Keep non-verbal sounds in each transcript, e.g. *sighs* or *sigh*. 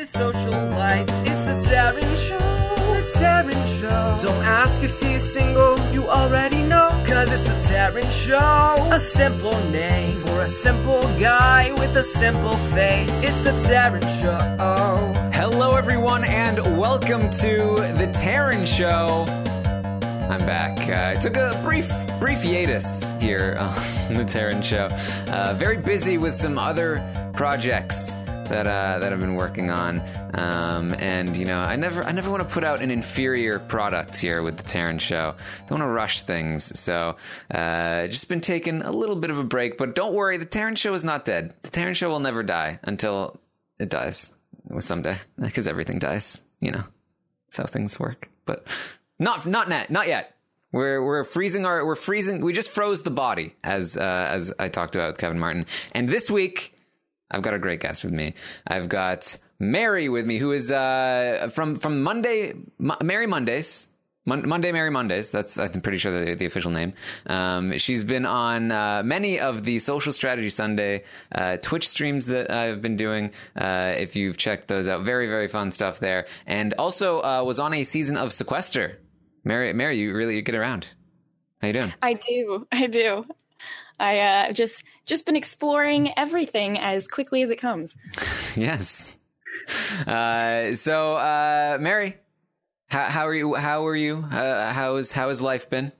his social life. It's the Taran Show. The Taran Show. Don't ask if he's single, you already know. Cause it's the Taran Show. A simple name for a simple guy with a simple face. It's the Taran Show. Hello, everyone, and welcome to the Taran Show. I'm back. Uh, I took a brief, brief hiatus here *laughs* on the Taran Show. Uh, very busy with some other projects that uh, that I've been working on, um, and you know, I never, I never want to put out an inferior product here with the Taran Show. Don't want to rush things, so uh, just been taking a little bit of a break. But don't worry, the Taran Show is not dead. The Taran Show will never die until it dies someday, *laughs* because everything dies. You know, that's how things work. But not not net, not yet. We're we're freezing our we're freezing. We just froze the body as uh, as I talked about with Kevin Martin. And this week, I've got a great guest with me. I've got Mary with me, who is uh, from from Monday Mo- Mary Mondays. Mon- Monday Mary Mondays. That's I'm pretty sure the, the official name. Um, she's been on uh, many of the Social Strategy Sunday uh, Twitch streams that I've been doing. Uh, if you've checked those out, very very fun stuff there. And also uh, was on a season of Sequester. Mary, Mary, you really you get around. How you doing? I do. I do. I uh, just just been exploring everything as quickly as it comes. *laughs* yes. Uh, so, uh, Mary, how, how are you? How are you? Uh, how is how has life been?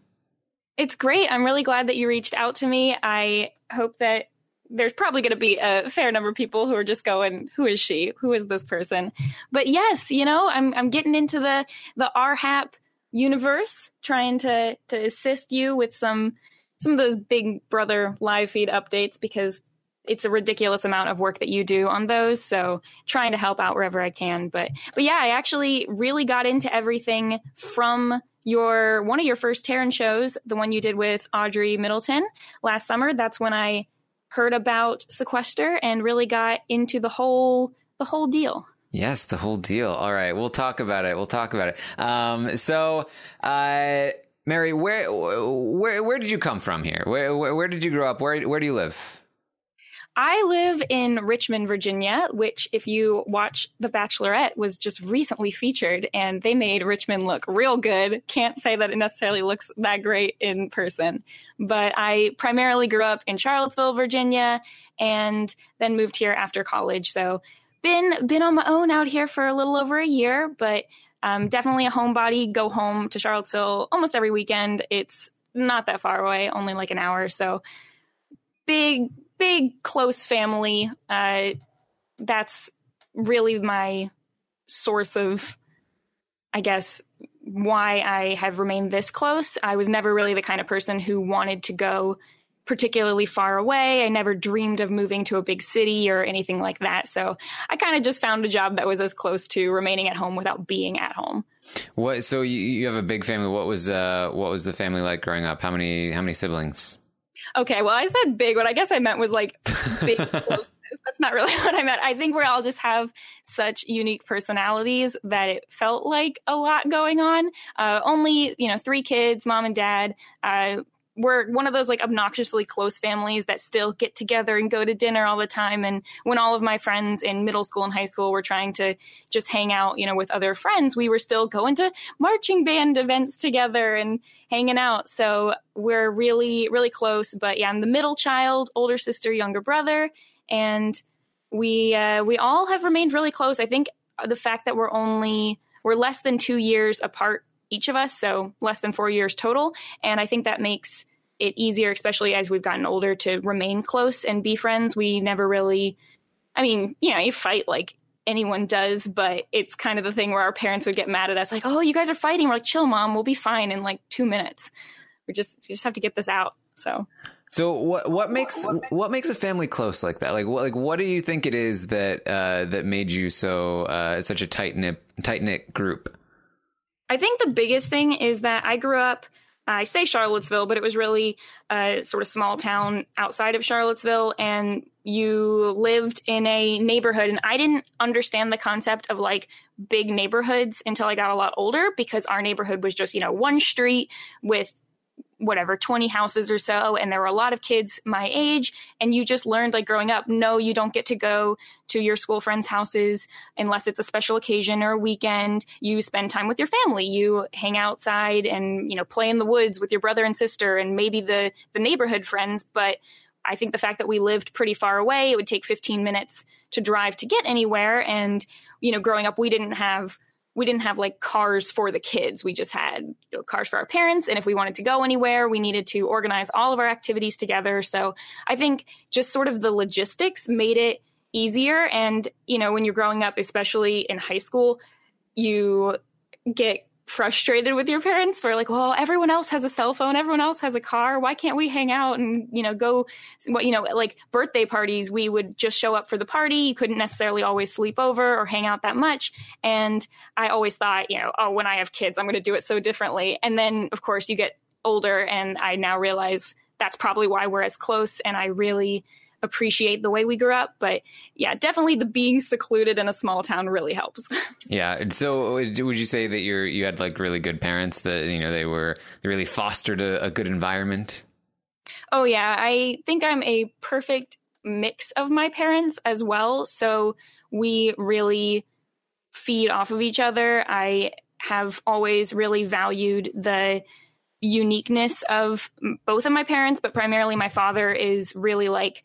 It's great. I'm really glad that you reached out to me. I hope that there's probably going to be a fair number of people who are just going, "Who is she? Who is this person?" But yes, you know, I'm I'm getting into the the RHAP universe, trying to to assist you with some some of those Big Brother live feed updates because it's a ridiculous amount of work that you do on those. So trying to help out wherever I can. But but yeah, I actually really got into everything from your one of your first Taran shows, the one you did with Audrey Middleton last summer. That's when I heard about Sequester and really got into the whole the whole deal. Yes, the whole deal. All right, we'll talk about it. We'll talk about it. Um, so, uh, Mary, where where where did you come from here? Where where, where did you grow up? Where where do you live? I live in Richmond, Virginia, which, if you watch The Bachelorette, was just recently featured, and they made Richmond look real good. Can't say that it necessarily looks that great in person, but I primarily grew up in Charlottesville, Virginia, and then moved here after college. So, been been on my own out here for a little over a year, but um, definitely a homebody. Go home to Charlottesville almost every weekend. It's not that far away, only like an hour. So, big big close family. Uh, that's really my source of, I guess, why I have remained this close. I was never really the kind of person who wanted to go particularly far away. I never dreamed of moving to a big city or anything like that. So I kind of just found a job that was as close to remaining at home without being at home. What? So you, you have a big family. What was uh, what was the family like growing up? How many how many siblings? Okay, well, I said big. What I guess I meant was like big *laughs* closeness. That's not really *laughs* what I meant. I think we all just have such unique personalities that it felt like a lot going on. Uh, only, you know, three kids, mom and dad. Uh, we're one of those like obnoxiously close families that still get together and go to dinner all the time. And when all of my friends in middle school and high school were trying to just hang out, you know, with other friends, we were still going to marching band events together and hanging out. So we're really, really close. But yeah, I'm the middle child, older sister, younger brother, and we uh, we all have remained really close. I think the fact that we're only we're less than two years apart each of us, so less than four years total. And I think that makes it easier, especially as we've gotten older, to remain close and be friends. We never really, I mean, you know, you fight like anyone does, but it's kind of the thing where our parents would get mad at us, like, "Oh, you guys are fighting." We're like, "Chill, mom. We'll be fine in like two minutes. We just we just have to get this out." So. So what what makes what makes a family close like that? Like what like what do you think it is that uh, that made you so uh, such a tight knit tight knit group? I think the biggest thing is that I grew up. I say Charlottesville, but it was really a sort of small town outside of Charlottesville, and you lived in a neighborhood. And I didn't understand the concept of like big neighborhoods until I got a lot older because our neighborhood was just, you know, one street with whatever 20 houses or so and there were a lot of kids my age and you just learned like growing up no you don't get to go to your school friends houses unless it's a special occasion or a weekend you spend time with your family you hang outside and you know play in the woods with your brother and sister and maybe the the neighborhood friends but I think the fact that we lived pretty far away, it would take 15 minutes to drive to get anywhere. And, you know, growing up, we didn't have we didn't have like cars for the kids. We just had you know, cars for our parents. And if we wanted to go anywhere, we needed to organize all of our activities together. So I think just sort of the logistics made it easier. And, you know, when you're growing up, especially in high school, you get frustrated with your parents for like, well, everyone else has a cell phone, everyone else has a car. Why can't we hang out and you know go? What you know, like birthday parties, we would just show up for the party. You couldn't necessarily always sleep over or hang out that much. And I always thought, you know, oh, when I have kids, I'm going to do it so differently. And then, of course, you get older, and I now realize that's probably why we're as close. And I really appreciate the way we grew up. But yeah, definitely the being secluded in a small town really helps. *laughs* yeah. So uh, would you say that you're you had like really good parents that you know they were they really fostered a, a good environment? Oh yeah, I think I'm a perfect mix of my parents as well. So we really feed off of each other. I have always really valued the uniqueness of both of my parents, but primarily my father is really like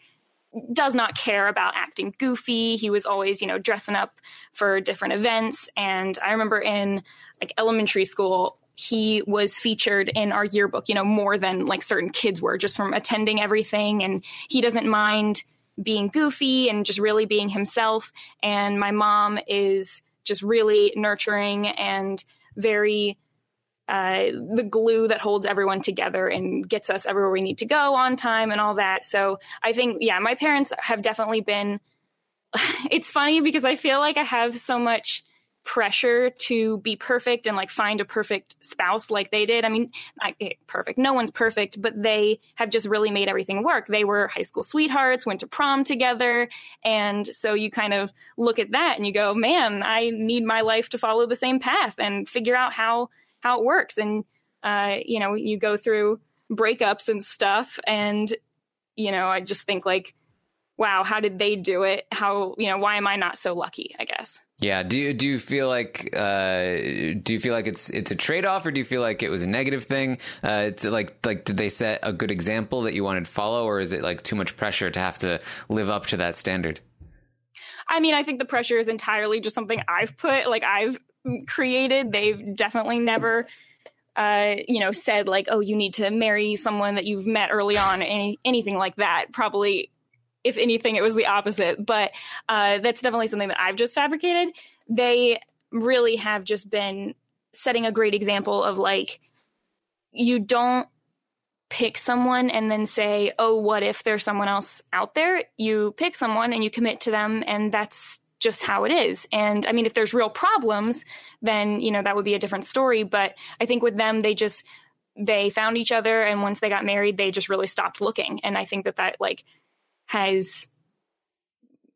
does not care about acting goofy. He was always, you know, dressing up for different events. And I remember in like elementary school, he was featured in our yearbook, you know, more than like certain kids were just from attending everything. And he doesn't mind being goofy and just really being himself. And my mom is just really nurturing and very uh, the glue that holds everyone together and gets us everywhere we need to go on time and all that. So I think, yeah, my parents have definitely been. *laughs* It's funny because I feel like I have so much pressure to be perfect and like find a perfect spouse like they did. I mean, eh, perfect. No one's perfect, but they have just really made everything work. They were high school sweethearts, went to prom together. And so you kind of look at that and you go, man, I need my life to follow the same path and figure out how how it works. And, uh, you know, you go through breakups and stuff. And, you know, I just think like, wow, how did they do it? How, you know, why am I not so lucky, I guess? Yeah. Do you, do you feel like, uh, do you feel like it's, it's a trade off or do you feel like it was a negative thing? Uh, it's like, like, did they set a good example that you wanted to follow or is it like too much pressure to have to live up to that standard? I mean, I think the pressure is entirely just something I've put, like I've created. They've definitely never, uh, you know, said like, "Oh, you need to marry someone that you've met early on," any anything like that. Probably, if anything, it was the opposite. But uh, that's definitely something that I've just fabricated. They really have just been setting a great example of like, you don't pick someone and then say, "Oh, what if there's someone else out there?" You pick someone and you commit to them, and that's just how it is. And I mean, if there's real problems, then, you know, that would be a different story. But I think with them, they just, they found each other. And once they got married, they just really stopped looking. And I think that that like has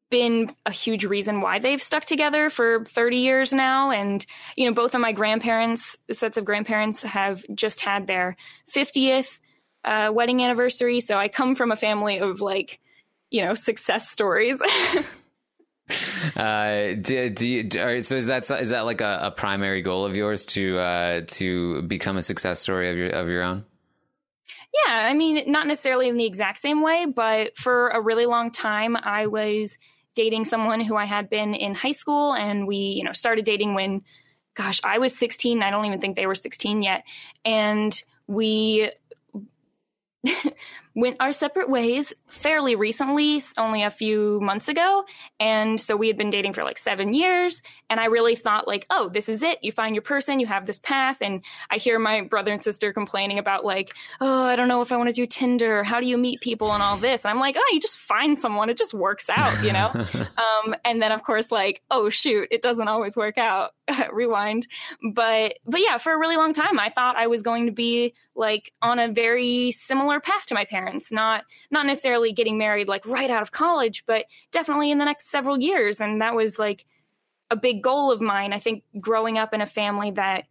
been a huge reason why they've stuck together for 30 years now. And, you know, both of my grandparents, sets of grandparents have just had their 50th uh, wedding anniversary. So I come from a family of like, you know, success stories. *laughs* *laughs* Uh, do, do you, do, so is that is that like a, a primary goal of yours to uh, to become a success story of your of your own? Yeah, I mean, not necessarily in the exact same way, but for a really long time, I was dating someone who I had been in high school, and we, you know, started dating when, gosh, I was 16. I don't even think they were 16 yet, and we *laughs* went our separate ways fairly recently, only a few months ago. And so we had been dating for like seven years. And I really thought, like, oh, this is it. You find your person, you have this path. And I hear my brother and sister complaining about, like, oh, I don't know if I want to do Tinder. How do you meet people and all this? And I'm like, oh, you just find someone. It just works out, you know? *laughs* um, and then, of course, like, oh, shoot, it doesn't always work out. *laughs* Rewind. But, but yeah, for a really long time, I thought I was going to be like on a very similar path to my parents, not, not necessarily getting married like right out of college, but definitely in the next several years. And that was like a big goal of mine. I think growing up in a family that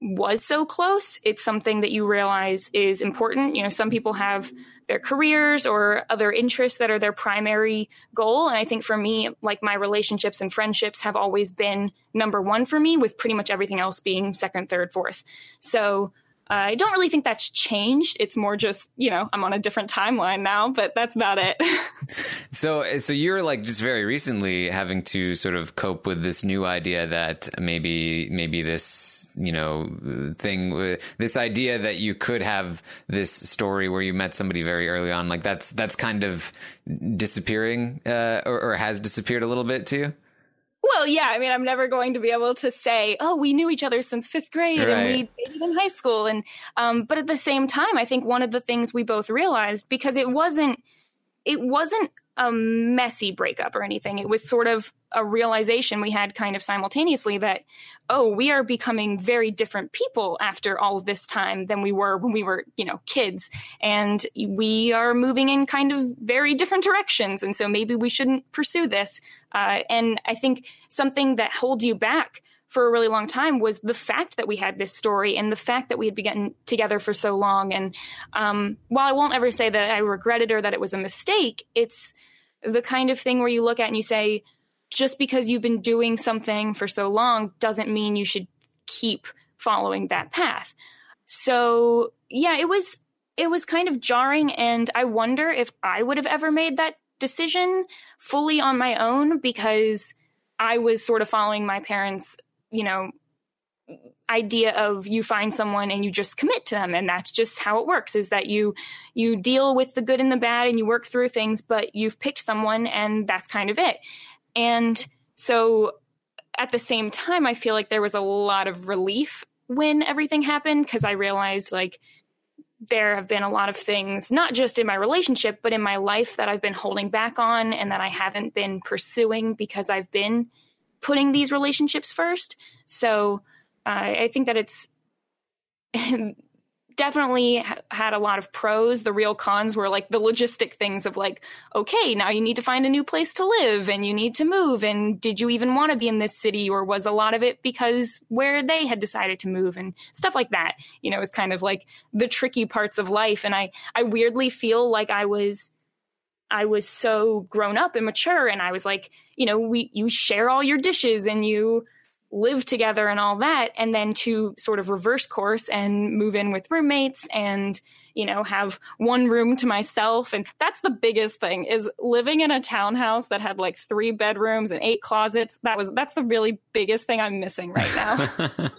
was so close, it's something that you realize is important. You know, some people have their careers or other interests that are their primary goal. And I think for me, like my relationships and friendships have always been number one for me, with pretty much everything else being second, third, fourth. So I don't really think that's changed. It's more just, you know, I'm on a different timeline now, but that's about it. *laughs* so, so you're like just very recently having to sort of cope with this new idea that maybe, maybe this, you know, thing, this idea that you could have this story where you met somebody very early on, like that's, that's kind of disappearing, uh, or, or has disappeared a little bit too. Well, yeah. I mean, I'm never going to be able to say, "Oh, we knew each other since fifth grade right. and we dated in high school." And um, but at the same time, I think one of the things we both realized because it wasn't it wasn't a messy breakup or anything. It was sort of a realization we had kind of simultaneously that, oh, we are becoming very different people after all of this time than we were when we were, you know, kids. And we are moving in kind of very different directions. And so maybe we shouldn't pursue this. Uh, and I think something that holds you back for a really long time was the fact that we had this story and the fact that we had been together for so long. And um, while I won't ever say that I regretted or that it was a mistake, it's the kind of thing where you look at and you say, just because you've been doing something for so long doesn't mean you should keep following that path. So, yeah, it was it was kind of jarring and I wonder if I would have ever made that decision fully on my own because I was sort of following my parents, you know, idea of you find someone and you just commit to them and that's just how it works is that you you deal with the good and the bad and you work through things but you've picked someone and that's kind of it. And so at the same time, I feel like there was a lot of relief when everything happened because I realized like there have been a lot of things, not just in my relationship, but in my life that I've been holding back on and that I haven't been pursuing because I've been putting these relationships first. So uh, I think that it's *laughs* definitely ha- had a lot of pros. The real cons were like the logistic things of like, okay, now you need to find a new place to live and you need to move. And did you even want to be in this city? Or was a lot of it because where they had decided to move and stuff like that, you know, is kind of like the tricky parts of life. And I, I weirdly feel like I was, I was so grown up and mature and I was like, you know, we, you share all your dishes and you, live together and all that and then to sort of reverse course and move in with roommates and you know have one room to myself and that's the biggest thing is living in a townhouse that had like three bedrooms and eight closets that was that's the really biggest thing i'm missing right now *laughs*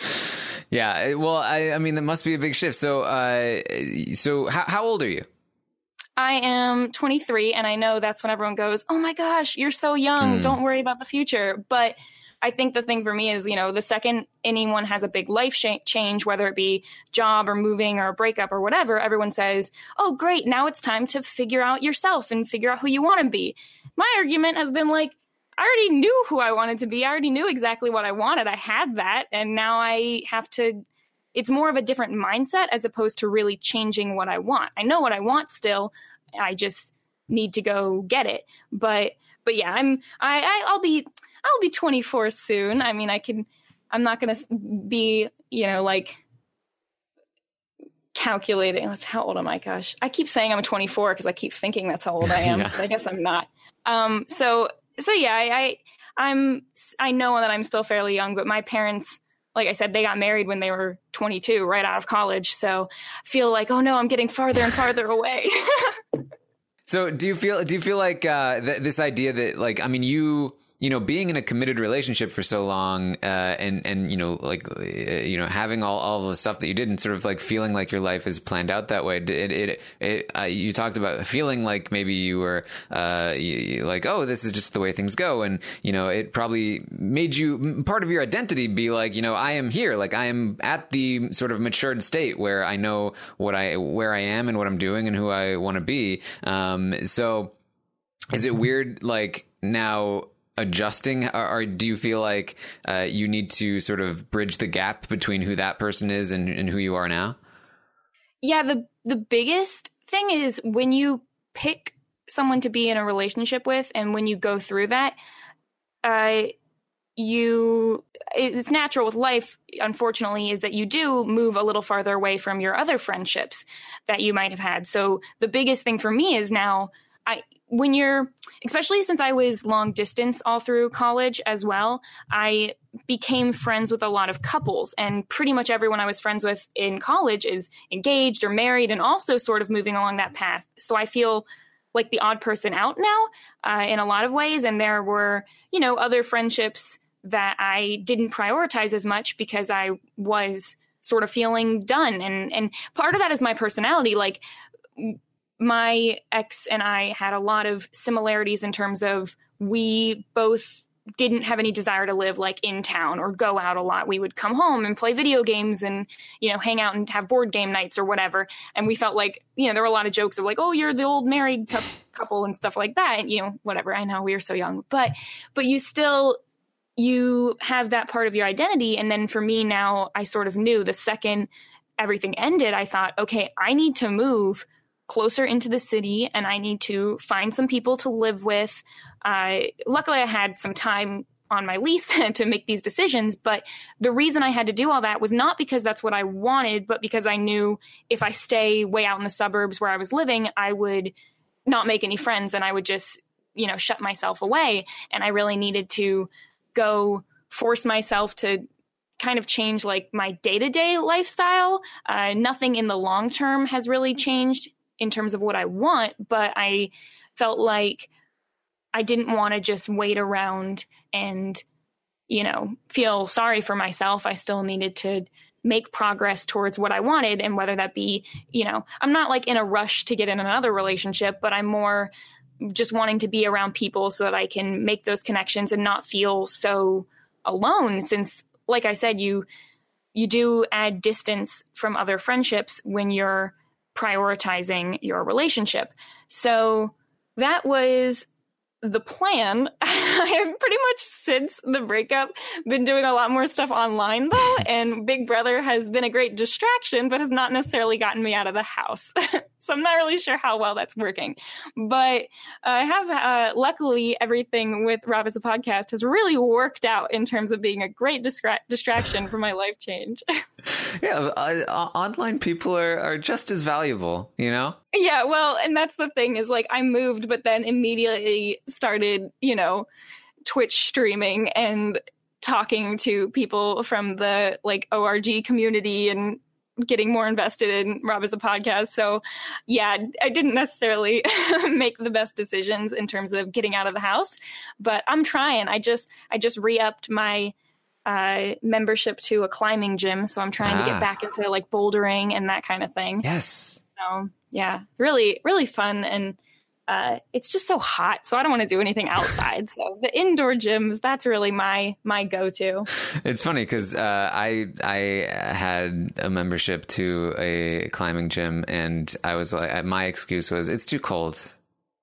*laughs* yeah well i i mean that must be a big shift so uh so how, how old are you I am 23 and I know that's when everyone goes, "Oh my gosh, you're so young. Mm. Don't worry about the future." But I think the thing for me is, you know, the second anyone has a big life sh- change, whether it be job or moving or a breakup or whatever, everyone says, oh, great, now it's time to figure out yourself and figure out who you want to be. My argument has been like, I already knew who I wanted to be. I already knew exactly what I wanted. I had that. And now I have to, it's more of a different mindset as opposed to really changing what I want. I know what I want still. I just need to go get it. But, but yeah, I'm, I, I I'll be, I'll be 24 soon. I mean, I can, I'm not going to be, you know, like calculating. That's how old am I? Gosh, I keep saying I'm 24 because I keep thinking that's how old I am. *laughs* yeah. I guess I'm not. Um, so, so yeah, I, I, I'm, I know that I'm still fairly young, but my parents, like I said, they got married when they were 22, right out of college. So I feel like, oh no, I'm getting farther and farther away. *laughs* so do you feel, do you feel like, uh, th- this idea that like, I mean, you, you know, being in a committed relationship for so long, uh, and and you know, like uh, you know, having all, all the stuff that you did, and sort of like feeling like your life is planned out that way. It it, it uh, you talked about feeling like maybe you were uh, you, like, oh, this is just the way things go, and you know, it probably made you part of your identity be like, you know, I am here, like I am at the sort of matured state where I know what I where I am and what I'm doing and who I want to be. Um, so is it weird, like now? Adjusting? Or, or, do you feel like uh, you need to sort of bridge the gap between who that person is and, and who you are now? Yeah the the biggest thing is when you pick someone to be in a relationship with and when you go through that uh, you it's natural with life unfortunately is that you do move a little farther away from your other friendships that you might have had. So the biggest thing for me is now i when you're especially since i was long distance all through college as well i became friends with a lot of couples and pretty much everyone i was friends with in college is engaged or married and also sort of moving along that path so i feel like the odd person out now uh, in a lot of ways and there were you know other friendships that I didn't prioritize as much because I was sort of feeling done. And and part of that is my personality. Like my ex and I had a lot of similarities in terms of we both didn't have any desire to live like in town or go out a lot. We would come home and play video games and, you know, hang out and have board game nights or whatever. And we felt like, you know, there were a lot of jokes of like, oh, you're the old married *laughs* couple and stuff like that. And, you know, whatever. I know we were so young, but, but you still, you have that part of your identity. And then for me now, I sort of knew the second everything ended, I thought, okay, I need to move closer into the city and I need to find some people to live with. Luckily, I had some time on my lease *laughs* to make these decisions. But the reason I had to do all that was not because that's what I wanted, but because I knew if I stay way out in the suburbs where I was living, I would not make any friends and I would just, you know, shut myself away. And I really needed to go force myself to kind of change like my day-to-day lifestyle uh, nothing in the long term has really changed in terms of what i want but i felt like i didn't want to just wait around and you know feel sorry for myself. I still needed to make progress towards what i wanted and whether that be you know i'm not like in a rush to get in another relationship but i'm more just wanting to be around people so that I can make those connections and not feel so alone since like I said you you do add distance from other friendships when you're prioritizing your relationship. So that was the plan. *laughs* I have pretty much since the breakup been doing a lot more stuff online though, and Big Brother has been a great distraction, but has not necessarily gotten me out of the house. *laughs* so I'm not really sure how well that's working. But I have, uh, luckily, everything with Rob Has a Podcast has really worked out in terms of being a great distra- distraction for my life change. *laughs* yeah, uh, online people are, are just as valuable, you know? Yeah, well, and that's the thing is like I moved, but then immediately started, you know, Twitch streaming and talking to people from the like ORG community and getting more invested in Rob Has a Podcast. So, yeah, I didn't necessarily *laughs* make the best decisions in terms of getting out of the house, but I'm trying. I just I just re-upped my uh, membership to a climbing gym, so I'm trying ah. to get ah. back into like bouldering and that kind of thing. Yes. So, yeah, really really fun and uh, it's just so hot, so I don't want to do anything outside. so the indoor gyms, that's really my my go to. It's funny because uh, I I had a membership to a climbing gym, and I was like, my excuse was it's too cold.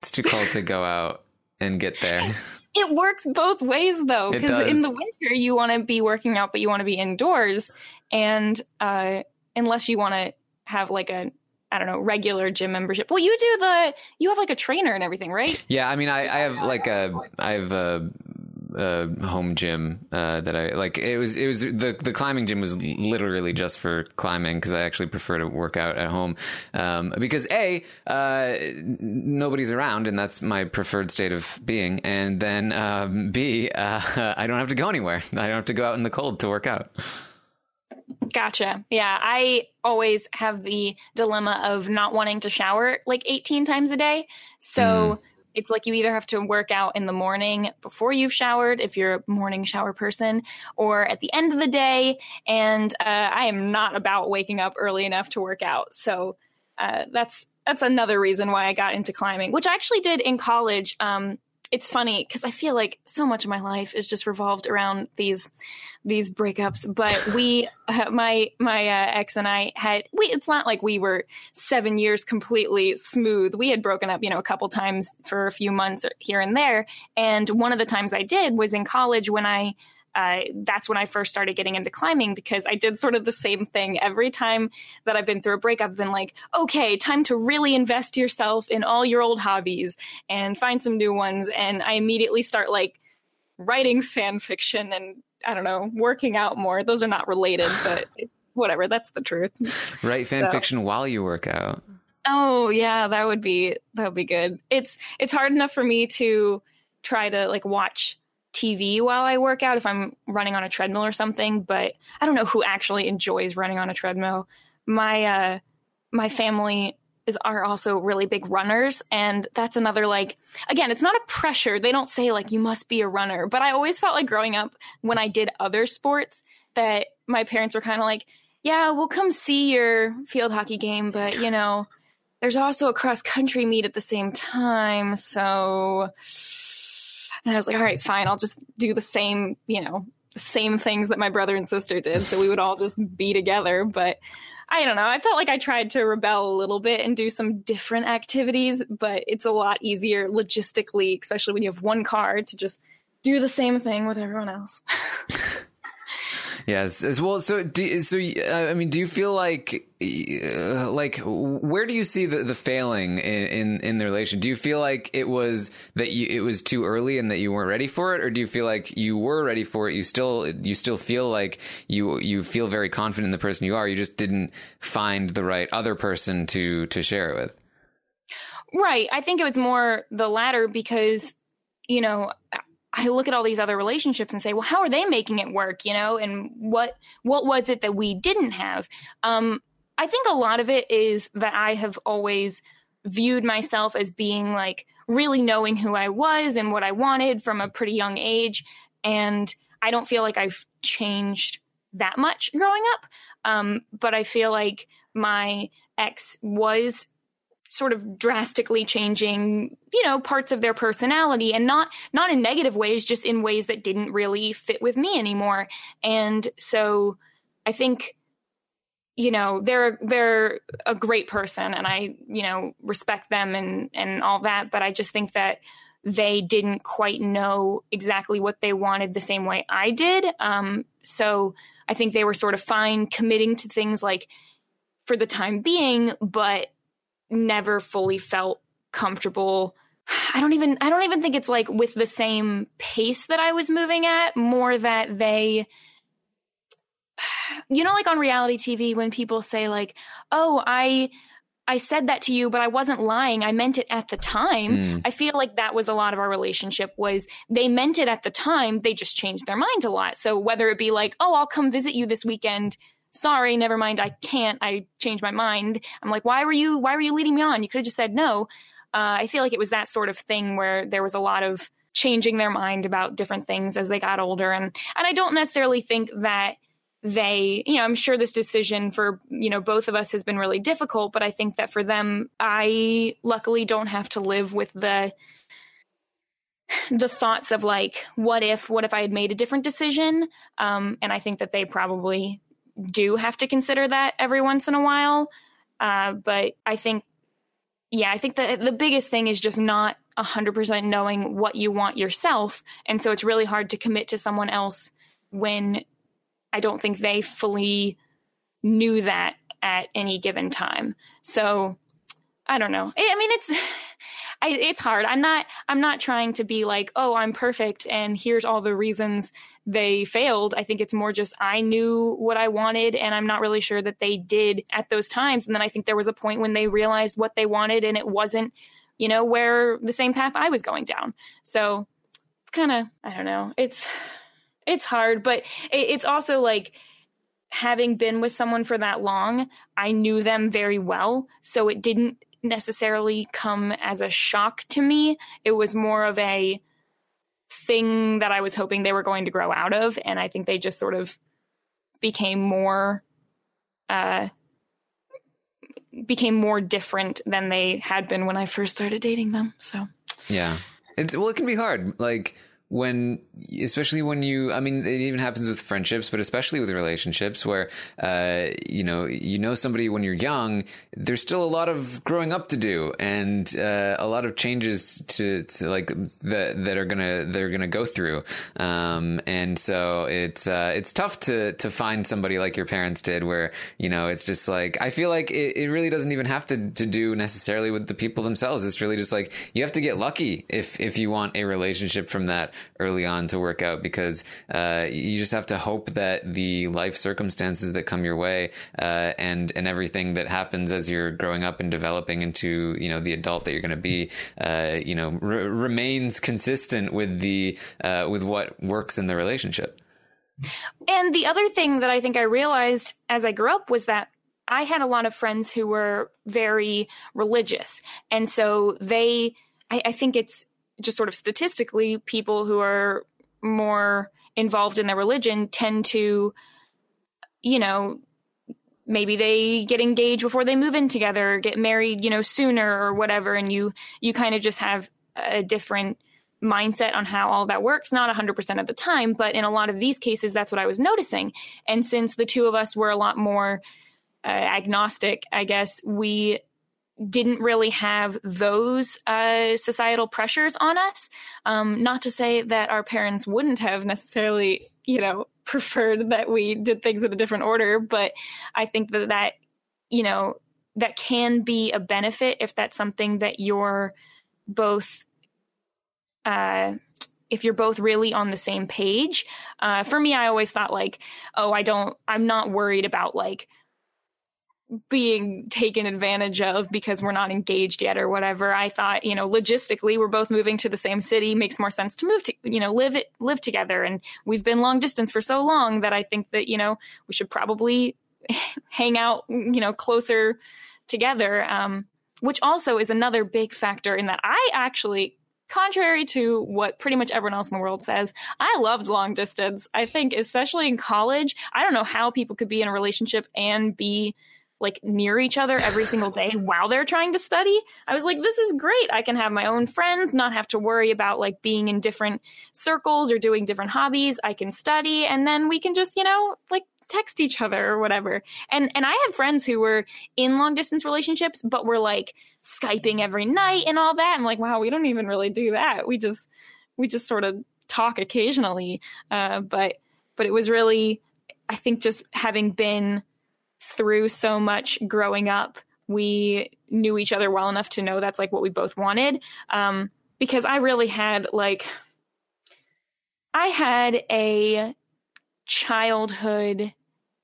It's too cold to go out and get there. *laughs* It works both ways though, because in the winter you want to be working out, but you want to be indoors, and uh, unless you want to have like a I don't know, regular gym membership. Well, you do the, you have like a trainer and everything, right? Yeah. I mean, I, I have like a, I have a, a home gym uh, that I like. It was it was the the climbing gym was literally just for climbing because I actually prefer to work out at home um, because a uh, nobody's around and that's my preferred state of being, and then um, b uh, *laughs* I don't have to go anywhere. I don't have to go out in the cold to work out. Gotcha. Yeah. I always have the dilemma of not wanting to shower like 18 times a day. So mm. it's like you either have to work out in the morning before you've showered, if you're a morning shower person, or at the end of the day. And uh, I am not about waking up early enough to work out. So uh, that's that's another reason why I got into climbing, which I actually did in college. Um, it's funny because I feel like so much of my life is just revolved around these these breakups. But *laughs* we, uh, my my uh, ex and I had we. It's not like we were seven years completely smooth. We had broken up, you know, a couple times for a few months here and there. And one of the times I did was in college when I uh, that's when I first started getting into climbing because I did sort of the same thing. Every time that I've been through a break, I've been like, okay, time to really invest yourself in all your old hobbies and find some new ones. And I immediately start like writing fan fiction and I don't know, working out more. Those are not related, *sighs* but whatever. That's the truth. Write fan so. fiction while you work out. Oh yeah, that would be that would be good. It's it's hard enough for me to try to like watch TV while I work out if I'm running on a treadmill or something, but I don't know who actually enjoys running on a treadmill. My uh my family is are also really big runners and that's another like again it's not a pressure they don't say like you must be a runner but i always felt like growing up when i did other sports that my parents were kind of like yeah we'll come see your field hockey game but you know there's also a cross country meet at the same time so and i was like all right fine i'll just do the same you know same things that my brother and sister did so we would all just be together but I don't know. I felt like I tried to rebel a little bit and do some different activities, but it's a lot easier logistically, especially when you have one car, to just do the same thing with everyone else. *laughs* Yes, as well. So, do, so uh, I mean, do you feel like, uh, like, where do you see the, the failing in, in, in the relation? Do you feel like it was that you it was too early and that you weren't ready for it, or do you feel like you were ready for it? You still you still feel like you you feel very confident in the person you are. You just didn't find the right other person to to share it with. Right. I think it was more the latter because you know I look at all these other relationships and say, well, how are they making it work? You know, and what what was it that we didn't have? Um, I think a lot of it is that I have always viewed myself as being like really knowing who I was and what I wanted from a pretty young age, and I don't feel like I've changed that much growing up. Um, but I feel like my ex was sort of drastically changing you know parts of their personality and not not in negative ways just in ways that didn't really fit with me anymore. And so i think you know they're they're a great person and i you know respect them and and all that but i just think that they didn't quite know exactly what they wanted the same way i did. Um so i think they were sort of fine committing to things like for the time being but never fully felt comfortable I don't even I don't even think it's like with the same pace that I was moving at, more that they *sighs* you know like on reality TV when people say like, "Oh, I I said that to you, but I wasn't lying. I meant it at the time." Mm. I feel like that was a lot of our relationship was they meant it at the time, they just changed their mind a lot. So whether it be like, "Oh, I'll come visit you this weekend." Sorry, never mind, I can't. I changed my mind. I'm like, why were you why were you leading me on? You could have just said no. Uh, I feel like it was that sort of thing where there was a lot of changing their mind about different things as they got older, and and I don't necessarily think that they you know i'm sure this decision for you know both of us has been really difficult but i think that for them i luckily don't have to live with the the thoughts of like what if what if i had made a different decision um, and i think that they probably do have to consider that every once in a while. Uh, but I think, yeah, I think the the biggest thing is just not hundred percent knowing what you want yourself, and so it's really hard to commit to someone else when I don't think they fully knew that at any given time. So I don't know. I mean, it's I, it's hard. I'm not I'm not trying to be like, oh, I'm perfect, and here's all the reasons they failed. I think it's more just I knew what I wanted and I'm not really sure that they did at those times. And then I think there was a point when they realized what they wanted and it wasn't, you know, where the same path I was going down. So it's kind of, I don't know. It's, it's hard, but it, it's also like, having been with someone for that long, I knew them very well. So it didn't necessarily come as a shock to me. It was more of a, thing that I was hoping they were going to grow out of. And I think they just sort of became more, uh, became more different than they had been when I first started dating them. So, yeah. It's, well, it can be hard. Like, when especially when you i mean it even happens with friendships but especially with relationships where uh, you know you know somebody when you're young there's still a lot of growing up to do and uh, a lot of changes to, to like that that are gonna they're gonna go through. Um, and so it's uh, it's tough to to find somebody like your parents did where you know it's just like i feel like it, it really doesn't even have to to do necessarily with the people themselves. It's really just like you have to get lucky if if you want a relationship from that early on to work out because uh, you just have to hope that the life circumstances that come your way uh, and and everything that happens as you're growing up and developing into you know the adult that you're going to be uh, you know re- remains consistent with the uh, with what works in the relationship. And the other thing that I think I realized as I grew up was that I had a lot of friends who were very religious. And so they, I, I think it's just sort of statistically, people who are more involved in their religion tend to, you know, maybe they get engaged before they move in together, get married, you know, sooner or whatever. And you, you kind of just have a different mindset on how all that works not 100% of the time but in a lot of these cases that's what i was noticing and since the two of us were a lot more uh, agnostic i guess we didn't really have those uh, societal pressures on us um, not to say that our parents wouldn't have necessarily you know *laughs* preferred that we did things in a different order but i think that that you know that can be a benefit if that's something that you're both uh, if you're both really on the same page. Uh, for me, I always thought like, oh, I don't, I'm not worried about like being taken advantage of because we're not engaged yet or whatever. I thought, you know, logistically, we're both moving to the same city, makes more sense to move to, you know, live live together. And we've been long distance for so long that I think that, you know, we should probably *laughs* hang out, you know, closer together. Um, which also is another big factor in that I actually contrary to what pretty much everyone else in the world says, I loved long distance. I think, especially in college, I don't know how people could be in a relationship and be like near each other every single day while they're trying to study. I was like, this is great. I can have my own friends, not have to worry about like being in different circles or doing different hobbies. I can study and then we can just, you know, like text each other or whatever. And and I have friends who were in long distance relationships but were like Skyping every night and all that. I'm like, wow, we don't even really do that. We just we just sort of talk occasionally. Uh, but but it was really I think just having been through so much growing up, we knew each other well enough to know that's like what we both wanted. Um, because I really had like I had a childhood,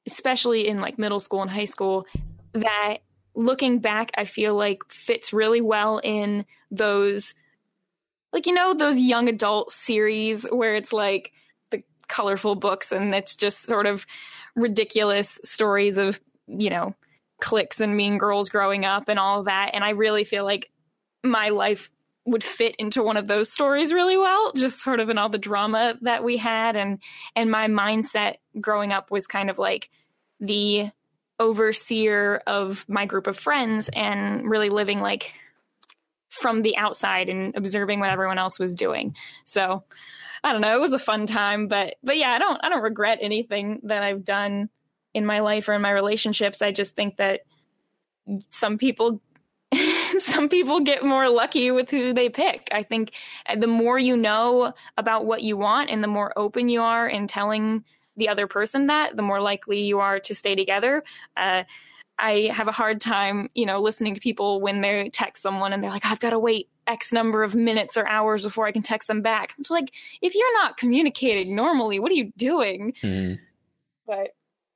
especially in like middle school and high school, that looking back, I feel like fits really well in those, like, you know, those young adult series where it's like colorful books and it's just sort of ridiculous stories of, you know, cliques and mean girls growing up and all that. And I really feel like my life would fit into one of those stories really well just sort of in all the drama that we had and and my mindset growing up was kind of like the overseer of my group of friends and really living like from the outside and observing what everyone else was doing. So I don't know, it was a fun time, but but yeah, I don't I don't regret anything that I've done in my life or in my relationships. I just think that some people *laughs* some people get more lucky with who they pick. I think the more you know about what you want and the more open you are in telling the other person that, the more likely you are to stay together. Uh, I have a hard time, you know, listening to people when they text someone and they're like, I've got to wait X number of minutes or hours before I can text them back. It's like, if you're not communicating normally, what are you doing? Mm. But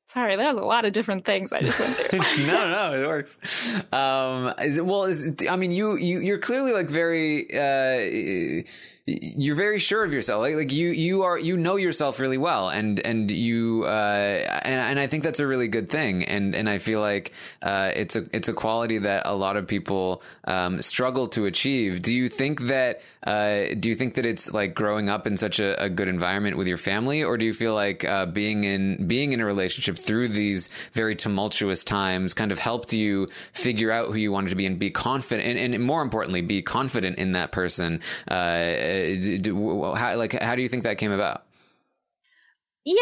sorry, that was a lot of different things I just went through. *laughs* no, no, it works. Um, is, well, is, I mean, you, you, you're clearly like very, uh, you're very sure of yourself. Like, like you, you are, you know yourself really well. And, and you, uh, and, and I think that's a really good thing. And, and I feel like, uh, it's a, it's a quality that a lot of people, um, struggle to achieve. Do you think that, uh, do you think that it's like growing up in such a, a good environment with your family? Or do you feel like, uh, being in, being in a relationship through these very tumultuous times kind of helped you figure out who you wanted to be and be confident and, and more importantly, be confident in that person, uh, how, like how do you think that came about? Yeah,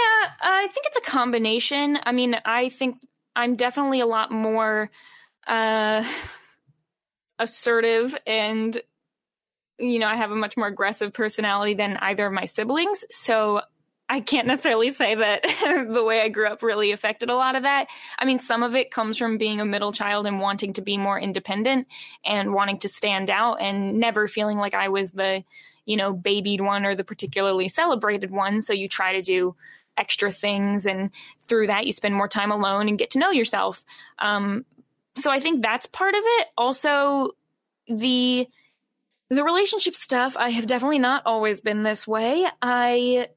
I think it's a combination. I mean, I think I'm definitely a lot more uh, assertive and you know, I have a much more aggressive personality than either of my siblings. So I can't necessarily say that *laughs* the way I grew up really affected a lot of that. I mean, some of it comes from being a middle child and wanting to be more independent and wanting to stand out and never feeling like I was the, you know, babied one or the particularly celebrated one. So you try to do extra things. And through that, you spend more time alone and get to know yourself. Um, so I think that's part of it. Also, the the relationship stuff, I have definitely not always been this way. I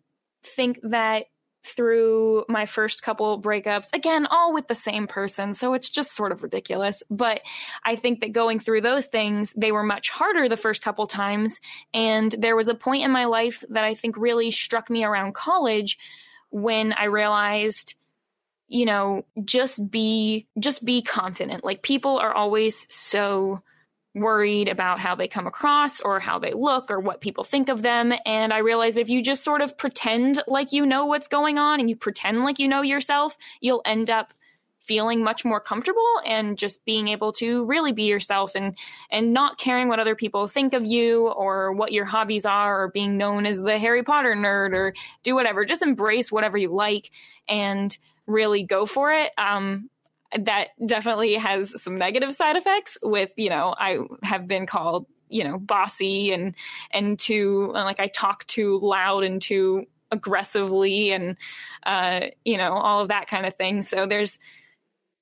think that through my first couple breakups, again, all with the same person. So it's just sort of ridiculous. But I think that going through those things, they were much harder the first couple times. And there was a point in my life that I think really struck me around college when I realized you know just be just be confident like people are always so worried about how they come across or how they look or what people think of them. And I realize if you just sort of pretend like you know what's going on and you pretend like you know yourself, you'll end up feeling much more comfortable and just being able to really be yourself and and not caring what other people think of you or what your hobbies are or being known as the Harry Potter nerd or do whatever just embrace whatever you like and really go for it um that definitely has some negative side effects with you know i have been called you know bossy and and too like i talk too loud and too aggressively and uh you know all of that kind of thing. So there's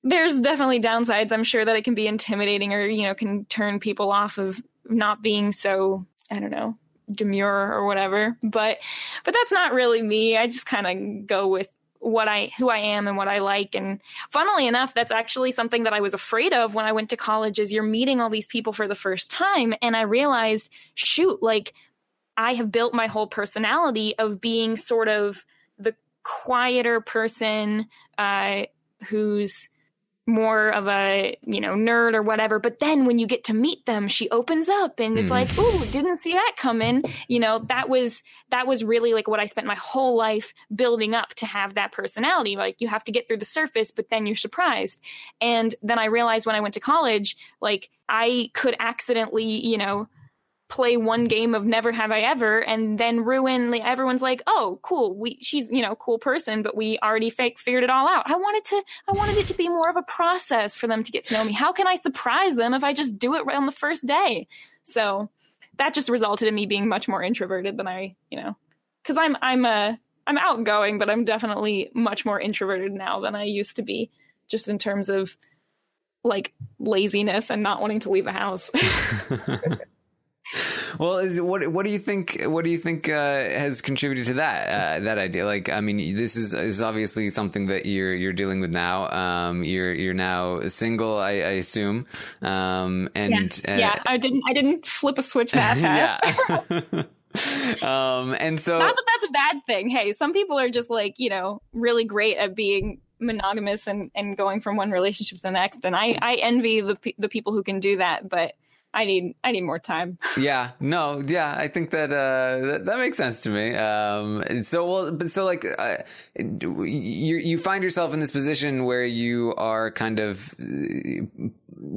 there's definitely downsides i'm sure that it can be intimidating or you know can turn people off of not being so i don't know demure or whatever. But but that's not really me. I just kind of go with what I who I am and what I like. And funnily enough that's actually something that I was afraid of when I went to college is you're meeting all these people for the first time. And I realized shoot like I have built my whole personality of being sort of the quieter person uh, who's more of a you know nerd or whatever. But then when you get to meet them she opens up and it's mm. like ooh didn't see that coming. You know that was that was really like what i spent my whole life building up to have that personality. Like you have to get through the surface but then you're surprised. And then i realized when i went to college like i could accidentally you know play one game of never have i ever and then ruin like, everyone's like oh cool we she's you know cool person but we already fake figured it all out. I wanted to i wanted it to be more of a process for them to get to know me. How can i surprise them if i just do it right on the first day? So that just resulted in me being much more introverted than i you know because i'm i'm a i'm outgoing but i'm definitely much more introverted now than i used to be just in terms of like laziness and not wanting to leave the house *laughs* *laughs* well, is, what what do you think? What do you think uh, has contributed to that uh, that idea? Like, I mean, this is is obviously something that you're you're dealing with now. Um, you're you're now single, I, I assume. Um, and yes. uh, yeah, I didn't I didn't flip a switch that *laughs* fast. *laughs* *laughs* um, and so not that that's a bad thing. Hey, some people are just like you know really great at being monogamous and and going from one relationship to the next, and I I envy the the people who can do that, but I need I need more time. *laughs* yeah, no, yeah, I think that uh, that, that makes sense to me. Um, so well, but so like uh, you you find yourself in this position where you are kind of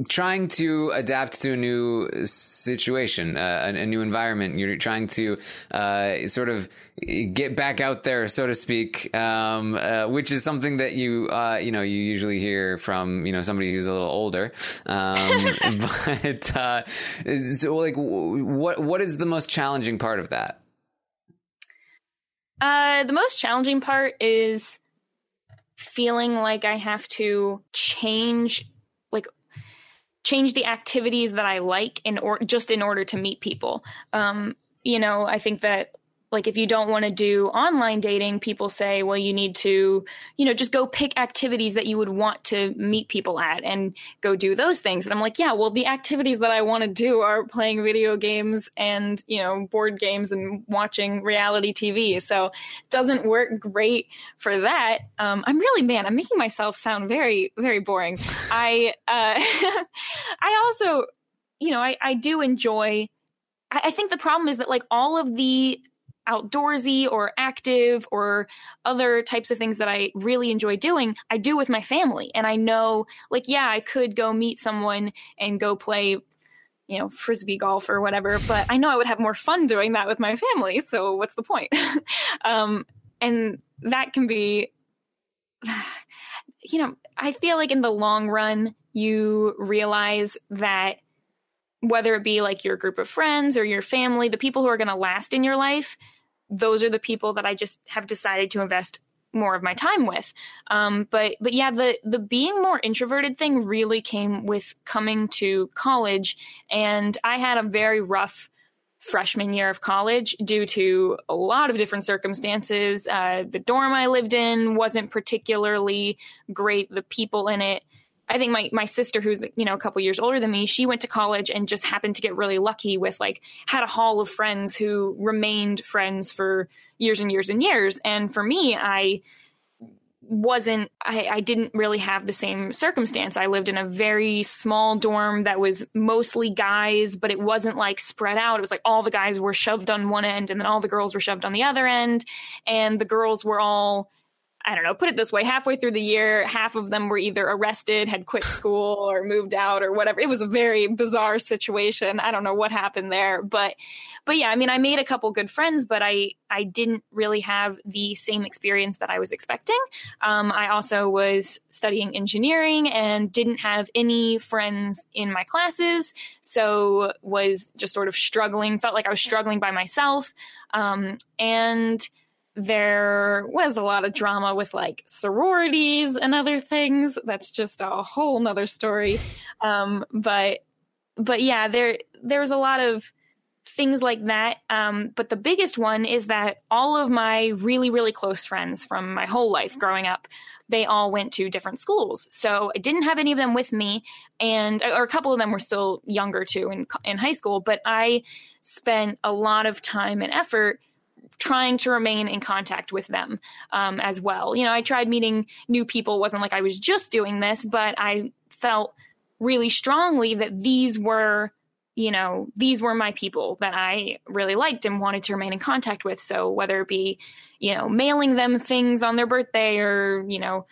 trying to adapt to a new situation, uh, a, a, new environment. You're trying to uh, sort of get back out there, so to speak, um, uh, which is something that you uh, you know you usually hear from you know somebody who's a little older. Um, *laughs* but uh, so like, what what is the most challenging part of that? Uh, the most challenging part is feeling like I have to change change the activities that I like in or just in order to meet people. Um, you know, I think that like if you don't want to do online dating people say well you need to you know just go pick activities that you would want to meet people at and go do those things. And i'm like yeah well the activities that i want to do are playing video games and you know board games and watching reality tv so it doesn't work great for that. Um, i'm really man i'm making myself sound very very boring. I uh, *laughs* i also you know I, I do enjoy I think the problem is that like all of the outdoorsy or active or other types of things that I really enjoy doing, I do with my family. And I know, like, yeah, I could go meet someone and go play, you know, frisbee golf or whatever, but I know I would have more fun doing that with my family. So what's the point? *laughs* um, and that can be, *sighs* you know, I feel like in the long run, you realize that whether it be like your group of friends or your family, the people who are going to last in your life, those are the people that I just have decided to invest more of my time with. Um, but but yeah, the the being more introverted thing really came with coming to college, and I had a very rough freshman year of college due to a lot of different circumstances. Uh, the dorm I lived in wasn't particularly great. The people in it. I think my, my sister, who's you know a couple years older than me, she went to college and just happened to get really lucky with like had a hall of friends who remained friends for years and years and years. And for me, I wasn't I, I, didn't really have the same circumstance. I lived in a very small dorm that was mostly guys but it wasn't like spread out. It was like all the guys were shoved on one end and then all the girls were shoved on the other end. And the girls were all I don't know, put it this way, halfway through the year, half of them were either arrested, had quit school or moved out or whatever. It was a very bizarre situation. I don't know what happened there, but but yeah, I mean, I made a couple good friends, but I I didn't really have the same experience that I was expecting. Um, I also was studying engineering and didn't have any friends in my classes, so was just sort of struggling. Felt like I was struggling by myself, um, and there was a lot of drama with like sororities and other things. That's just a whole nother story. Um, but but yeah, there there was a lot of things like that. Um, but the biggest one is that all of my really really close friends from my whole life growing up, they all went to different schools. So I didn't have any of them with me, and or a couple of them were still younger too in in high school. But I spent a lot of time and effort trying to remain in contact with them um, as well. You know, I tried meeting new people. It wasn't like I was just doing this, but I felt really strongly that these were, you know, these were my people that I really liked and wanted to remain in contact with. So whether it be, you know, mailing them things on their birthday or, you know,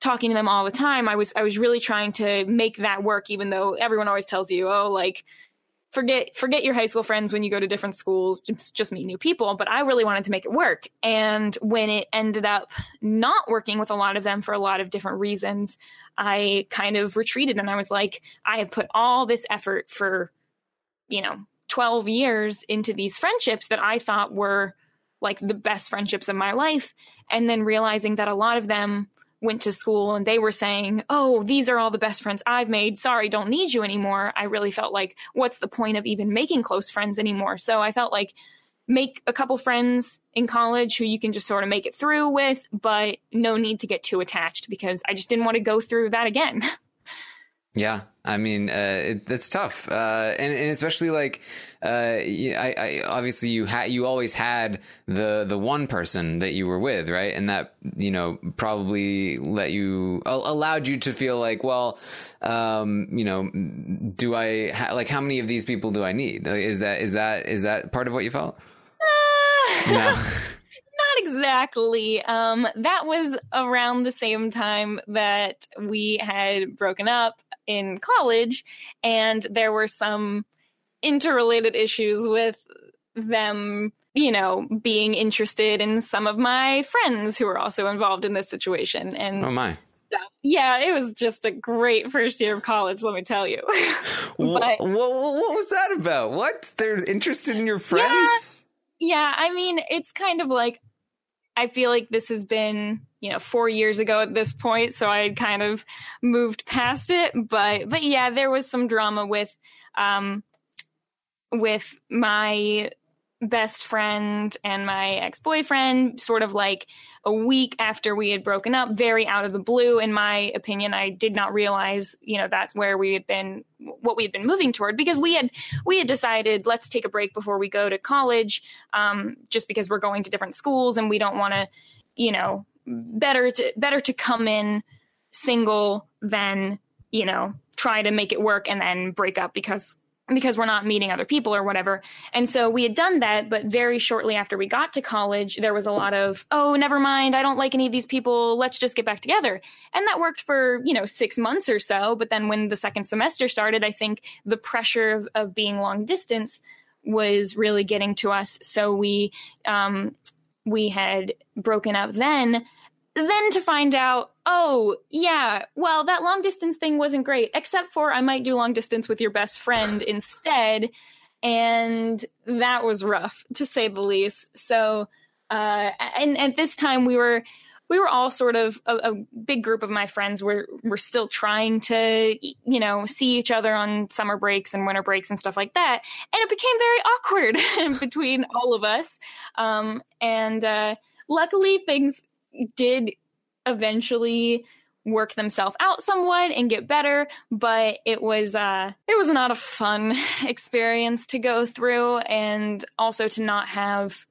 talking to them all the time, I was I was really trying to make that work, even though everyone always tells you, oh, like forget forget your high school friends when you go to different schools just, just meet new people but i really wanted to make it work. And when it ended up not working with a lot of them for a lot of different reasons i kind of retreated and i was like i have put all this effort for you know 12 years into these friendships that i thought were like the best friendships of my life. And then realizing that a lot of them went to school and they were saying, Oh, these are all the best friends I've made. Sorry, don't need you anymore. I really felt like, what's the point of even making close friends anymore? So I felt like make a couple friends in college who you can just sort of make it through with, but no need to get too attached because I just didn't want to go through that again. *laughs* Yeah, I mean, uh, it, it's tough, uh, and, and especially like, uh, I, I, obviously you had you always had the the one person that you were with, right? And that you know probably let you allowed you to feel like, well, um, you know, do I ha- like how many of these people do I need? Is that is that is that part of what you felt? Uh, no. *laughs* Not exactly. Um, that was around the same time that we had broken up in college, and there were some interrelated issues with them, you know, being interested in some of my friends who were also involved in this situation. And oh my. Yeah, it was just a great first year of college, let me tell you. *laughs* but, what, what, what, was that about? What? They're interested in your friends? Yeah, yeah, I mean, it's kind of like I feel like this has been, you know, four years ago at this point, so I had kind of moved past it. But but yeah, there was some drama with um with my best friend and my ex-boyfriend sort of like a week after we had broken up, very out of the blue, in my opinion. I did not realize, you know, that's where we had been, what we had been moving toward, because we had we had decided let's take a break before we go to college, um, just because we're going to different schools and we don't want to, you know, better to better to come in single than you know try to make it work and then break up because because we're not meeting other people or whatever. And so we had done that, but very shortly after we got to college, there was a lot of, oh, never mind, I don't like any of these people, let's just get back together. And that worked for, you know, six months or so. But then when the second semester started, I think the pressure of, of being long distance was really getting to us. So we, um, we had broken up then then to find out, oh, yeah, well, that long distance thing wasn't great, except for I might do long distance with your best friend *laughs* instead. And that was rough, to say the least. So, uh, and at this time, we were we were all sort of a, a, big group of my friends were were still trying to you know see each other on summer breaks and winter breaks and stuff like that and it became very awkward *laughs* between all of us um, and uh, luckily things did eventually work themselves out somewhat and get better but it was uh it was not a fun *laughs* experience to go through and also to not have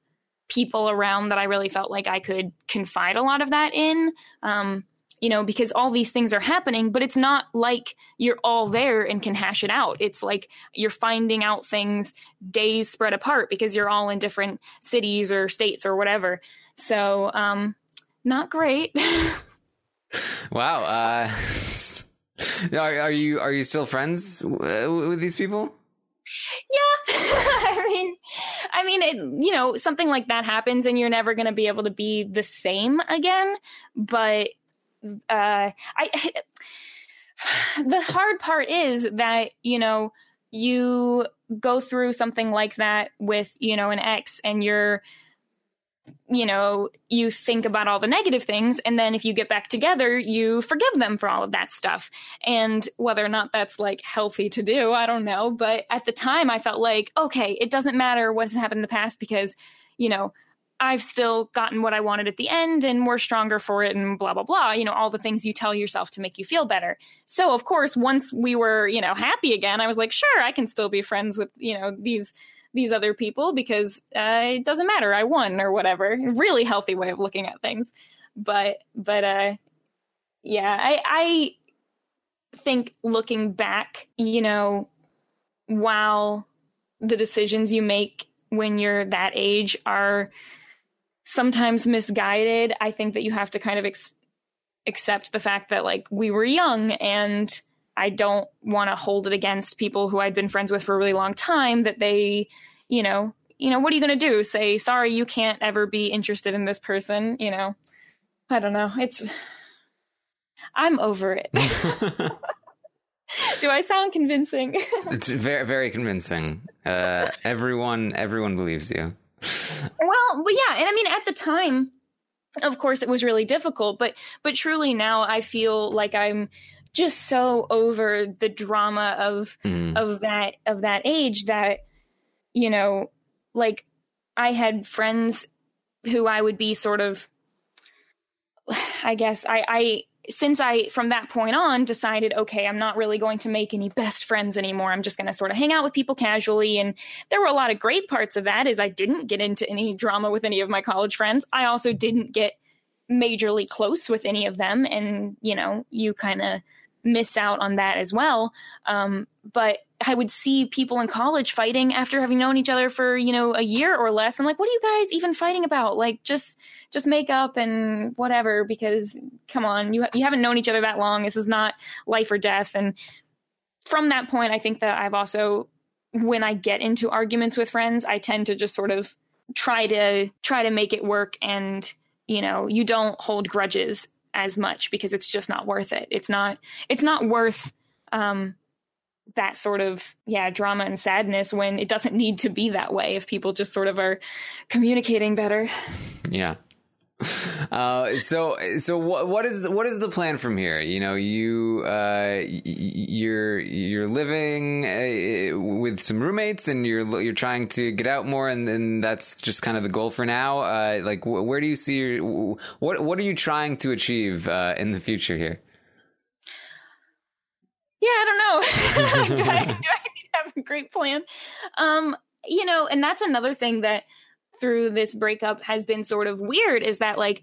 people around that I really felt like I could confide a lot of that in. Um, you know, because all these things are happening, but it's not like you're all there and can hash it out. It's like you're finding out things days spread apart because you're all in different cities or states or whatever. So, um, not great. *laughs* wow. Uh, *laughs* are, are you are you still friends with these people? Yeah, *laughs* I mean, I mean, it, you know, something like that happens, and you're never going to be able to be the same again. But uh, I, *sighs* the hard part is that you know you go through something like that with you know an ex, and you're you know, you think about all the negative things, and then if you get back together, you forgive them for all of that stuff. And whether or not that's like healthy to do, I don't know. But at the time, I felt like, okay, it doesn't matter what's happened in the past because, you know, I've still gotten what I wanted at the end and we're stronger for it and blah, blah, blah. You know, all the things you tell yourself to make you feel better. So, of course, once we were, you know, happy again, I was like, sure, I can still be friends with, you know, these these other people because uh, it doesn't matter. I won or whatever. Really healthy way of looking at things. But but uh, yeah, I I think looking back, you know, while the decisions you make when you're that age are sometimes misguided, I think that you have to kind of ex- accept the fact that like we were young and I don't want to hold it against people who I'd been friends with for a really long time that they you know, you know, what are you going to do? Say, sorry, you can't ever be interested in this person, you know? I don't know. It's, I'm over it. *laughs* *laughs* do I sound convincing? *laughs* it's very, very convincing. Uh, everyone, everyone believes you. well, but yeah. And I mean, at the time, of course, it was really difficult, but, but truly now I feel like I'm, just so over the drama of mm. of that of that age that you know, like I had friends who I would be sort of, I guess I, I, since I, from that point on, decided, okay, I'm not really going to make any best friends anymore. I'm just going to sort of hang out with people casually. And there were a lot of great parts of that is I didn't get into any drama with any of my college friends. I also didn't get majorly close with any of them. And, you know, you kind of miss out on that as well. Um, but I would see people in college fighting after having known each other for, you know, a year or less. I'm like, what are you guys even fighting about? Like, just, just make up and whatever, because come on, you, you haven't known each other that long. This is not life or death. And from that point, I think that I've also, when I get into arguments with friends, I tend to just sort of try to, try to make it work. And, you know, you don't hold grudges as much because it's just not worth it. It's not, it's not worth, um, that sort of yeah drama and sadness when it doesn't need to be that way if people just sort of are communicating better yeah *laughs* uh, so so what what is the, what is the plan from here? You know, you uh, you're you're living uh, with some roommates, and you're you're trying to get out more, and, and that's just kind of the goal for now. Uh, like, where do you see your, what what are you trying to achieve uh, in the future here? yeah, I don't know. *laughs* do, I, do I have a great plan? Um, you know, and that's another thing that through this breakup has been sort of weird is that like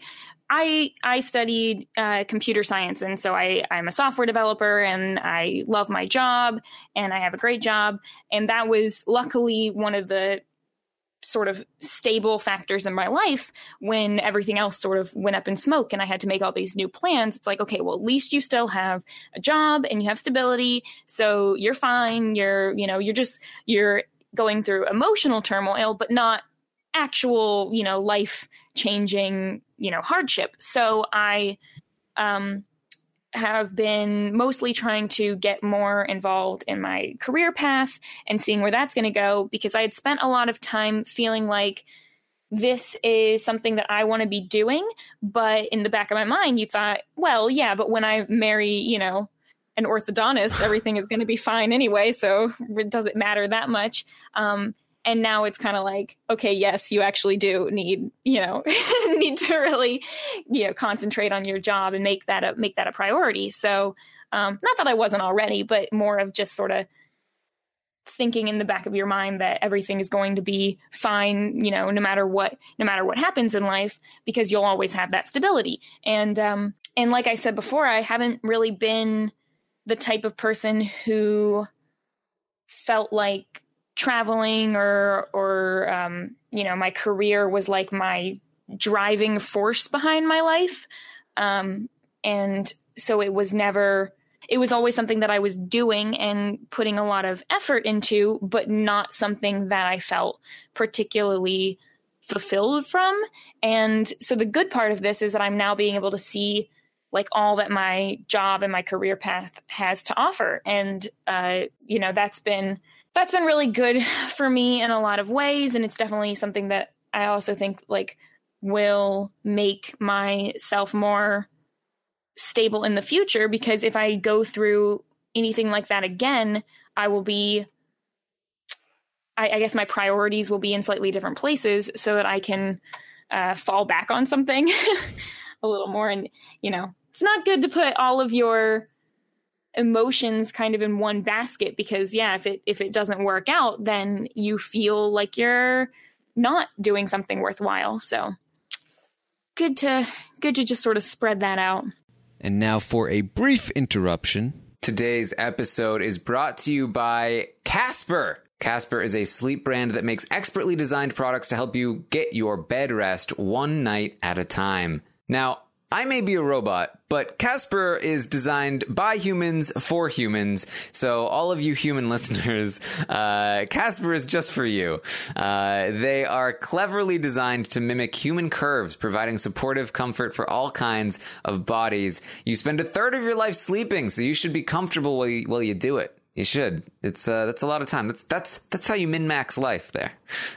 I I studied uh, computer science and so I I'm a software developer and I love my job and I have a great job and that was luckily one of the sort of stable factors in my life when everything else sort of went up in smoke and I had to make all these new plans. It's like, okay, well, at least you still have a job and you have stability. So you're fine. You're, you know, you're just, you're going through emotional turmoil, but not actual, you know, life changing, you know, hardship. So I um, have been mostly trying to get more involved in my career path and seeing where that's going to go because I had spent a lot of time feeling like this is something that I want to be doing. But in the back of my mind, you thought, well, yeah, but when I marry, you know, an orthodontist, everything is going to be fine anyway. So it doesn't matter that much. Um, and now it's kind of like okay yes you actually do need you know *laughs* need to really you know concentrate on your job and make that a make that a priority. So um, not that i wasn't already but more of just sort of thinking in the back of your mind that everything is going to be fine you know no matter what no matter what happens in life because you'll always have that stability. And um and like i said before i haven't really been the type of person who felt like traveling or or um, you know my career was like my driving force behind my life. Um, and so it was never it was always something that I was doing and putting a lot of effort into but not something that I felt particularly fulfilled from. And so the good part of this is that I'm now being able to see like all that my job and my career path has to offer. And uh, you know that's been that's been really good for me in a lot of ways and it's definitely something that i also think like will make myself more stable in the future because if i go through anything like that again i will be i, I guess my priorities will be in slightly different places so that i can uh, fall back on something *laughs* a little more. And you know it's not good to put all of your emotions kind of in one basket because yeah if it if it doesn't work out then you feel like you're not doing something worthwhile. So good to good to just sort of spread that out. And now for a brief interruption. Today's episode is brought to you by casper. Casper is a sleep brand that makes expertly designed products to help you get your bed rest one night at a time. Now, I may be a robot, but Casper is designed by humans for humans. So all of you human *laughs* listeners, uh, Casper is just for you. Uh, they are cleverly designed to mimic human curves, providing supportive comfort for all kinds of bodies. You spend a third of your life sleeping, so you should be comfortable while you, while you do it. You should. It's uh, that's a lot of time. That's that's that's how you min max life. There,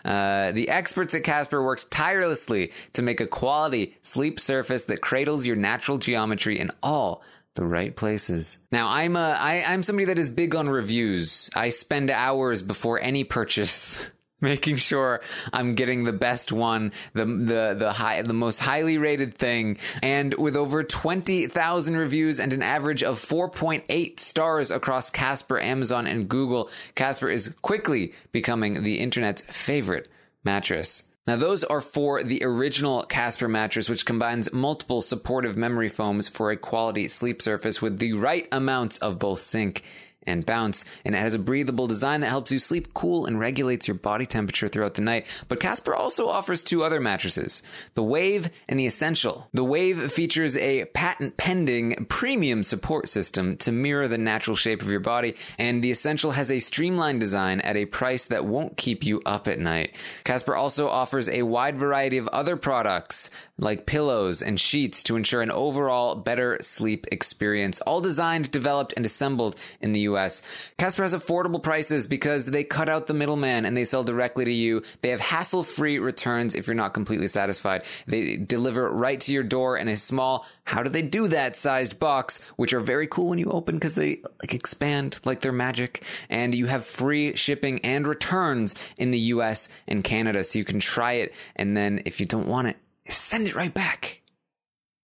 uh, the experts at Casper worked tirelessly to make a quality sleep surface that cradles your natural geometry in all the right places. Now, I'm a I, I'm somebody that is big on reviews. I spend hours before any purchase *laughs* *laughs* making sure I'm getting the best one, the the the high the most highly rated thing. And with over 20,000 reviews and an average of 4.8 stars across Casper, Amazon, and Google, Casper is quickly becoming the internet's favorite mattress. Now, those are for the original Casper mattress, which combines multiple supportive memory foams for a quality sleep surface with the right amounts of both sink and bounce, and it has a breathable design that helps you sleep cool and regulates your body temperature throughout the night. But Casper also offers two other mattresses, the Wave and the Essential. The Wave features a patent pending premium support system to mirror the natural shape of your body, and the Essential has a streamlined design at a price that won't keep you up at night. Casper also offers a wide variety of other products like pillows and sheets to ensure an overall better sleep experience, all designed, developed, and assembled in the US US. Casper has affordable prices because they cut out the middleman and they sell directly to you. They have hassle free returns if you're not completely satisfied. They deliver right to your door in a small, how do they do that sized box, which are very cool when you open because they like expand like they're magic. And you have free shipping and returns in the US and Canada. So you can try it. And then if you don't want it, send it right back.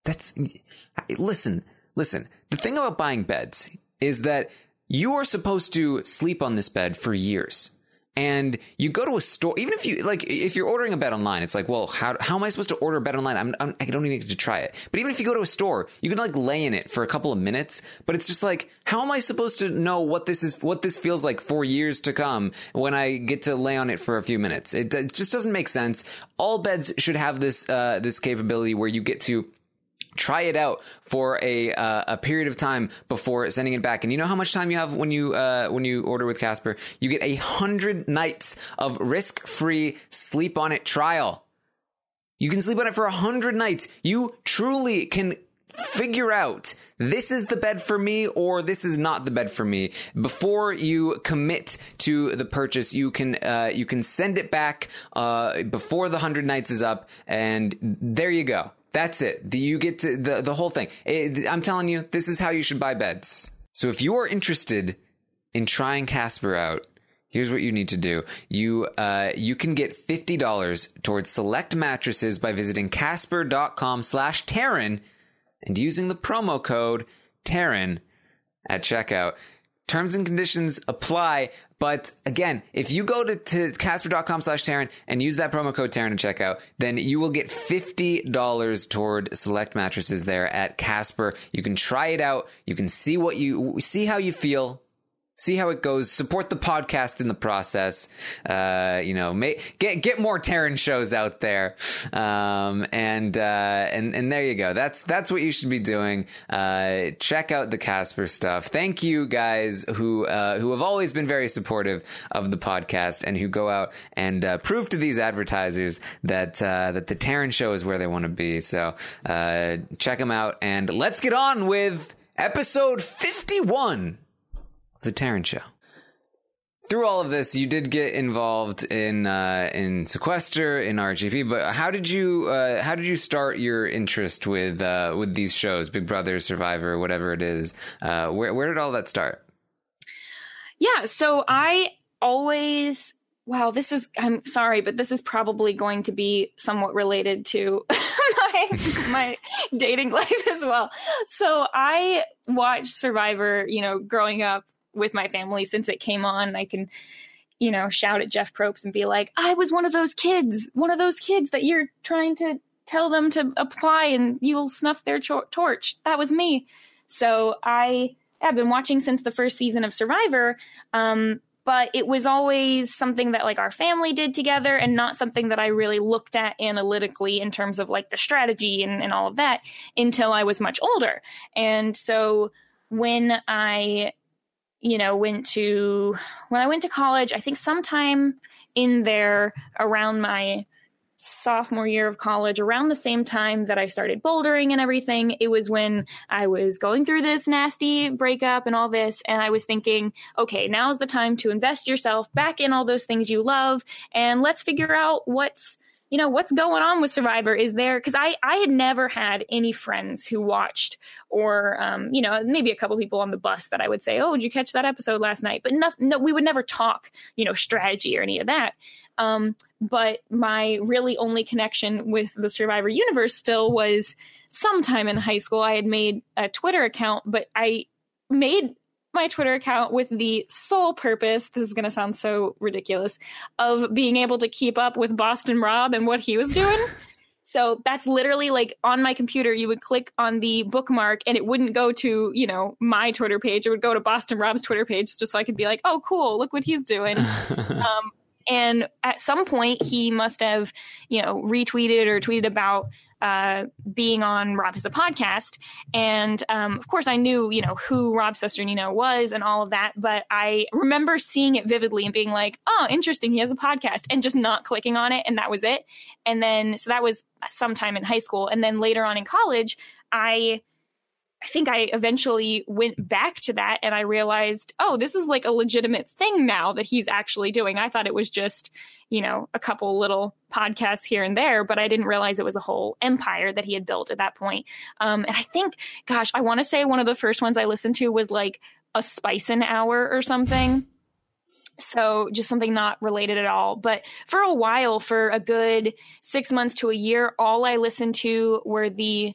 That's, listen, listen. The thing about buying beds is that you are supposed to sleep on this bed for years. And you go to a store, even if you like, if you're ordering a bed online, it's like, well, how, how am I supposed to order a bed online? I'm, I'm, I don't even get to try it. But even if you go to a store, you can like lay in it for a couple of minutes. But it's just like, how am I supposed to know what this is, what this feels like for years to come when I get to lay on it for a few minutes? It, it just doesn't make sense. All beds should have this, uh, this capability where you get to try it out for a uh, a period of time before sending it back. And you know how much time you have when you uh, when you order with Casper? You get a hundred nights of risk free sleep on it trial. You can sleep on it for a hundred nights. You truly can figure out this is the bed for me or this is not the bed for me before you commit to the purchase you can uh, you can send it back uh, before the 100 nights is up and there you go that's it the, you get to the, the whole thing it, i'm telling you this is how you should buy beds so if you are interested in trying casper out Here's what you need to do. You uh, you can get fifty dollars towards select mattresses by visiting Casper.com slash Taran and using the promo code Taran at checkout. Terms and conditions apply. But again, if you go to, to Casper.com slash Taran and use that promo code Taran at checkout, then you will get $50 toward select mattresses there at Casper. You can try it out. You can see what you, see how you feel see how it goes. Support the podcast in the process. Uh, you know, get get more Taran shows out there. Um, and uh, and and there you go. That's that's what you should be doing. Uh, check out the Casper stuff. Thank you guys who uh, who have always been very supportive of the podcast and who go out and uh, prove to these advertisers that uh, that the Taran show is where they want to be. So uh check them out and let's get on with episode 51 the Taran Show. Through all of this, you did get involved in uh, in sequester in RGP, but how did you uh, how did you start your interest with uh, with these shows, Big Brother, Survivor, whatever it is? Uh, where where did all that start? Yeah, so I always wow, this is I'm sorry, but this is probably going to be somewhat related to *laughs* my my dating life as well. So I watched Survivor, you know, growing up with my family since it came on. I can, you know, shout at Jeff Probst and be like, I was one of those kids, one of those kids that you're trying to tell them to apply and you will snuff their cho- torch. That was me. So I have been watching since the first season of Survivor. Um, but it was always something that like our family did together and not something that I really looked at analytically in terms of like the strategy and, and all of that until I was much older. And so when I you know, went to when I went to college, I think sometime in there around my sophomore year of college, around the same time that I started bouldering and everything, it was when I was going through this nasty breakup and all this. And I was thinking, okay, now's the time to invest yourself back in all those things you love. And let's figure out what's you know what's going on with survivor is there? Because i i had never had any friends who watched or um, you know maybe a couple people on the bus that i would say oh did you catch that episode last night? But no, no we would never talk you know strategy or any of that. Um, but my really only connection with the survivor universe still was sometime in high school i had made a twitter account but i made my Twitter account with the sole purpose, this is going to sound so ridiculous, of being able to keep up with Boston Rob and what he was doing. *laughs* so that's literally like on my computer, you would click on the bookmark and it wouldn't go to, you know, my Twitter page. It would go to Boston Rob's Twitter page just so I could be like, oh, cool, look what he's doing. *laughs* um, and at some point, he must have, you know, retweeted or tweeted about uh, being on Rob has a podcast. And um, of course, I knew, you know, who Rob Cesternino was and all of that. But I remember seeing it vividly and being like, oh, interesting. He has a podcast and just not clicking on it. And that was it. And then, so that was sometime in high school. And then later on in college, I I think I eventually went back to that and I realized, oh, this is like a legitimate thing now that he's actually doing. I thought it was just, you know, a couple little podcasts here and there, but I didn't realize it was a whole empire that he had built at that point. Um, and I think, gosh, I want to say one of the first ones I listened to was like a Spice an Hour or something. So just something not related at all. But for a while, for a good six months to a year, all I listened to were the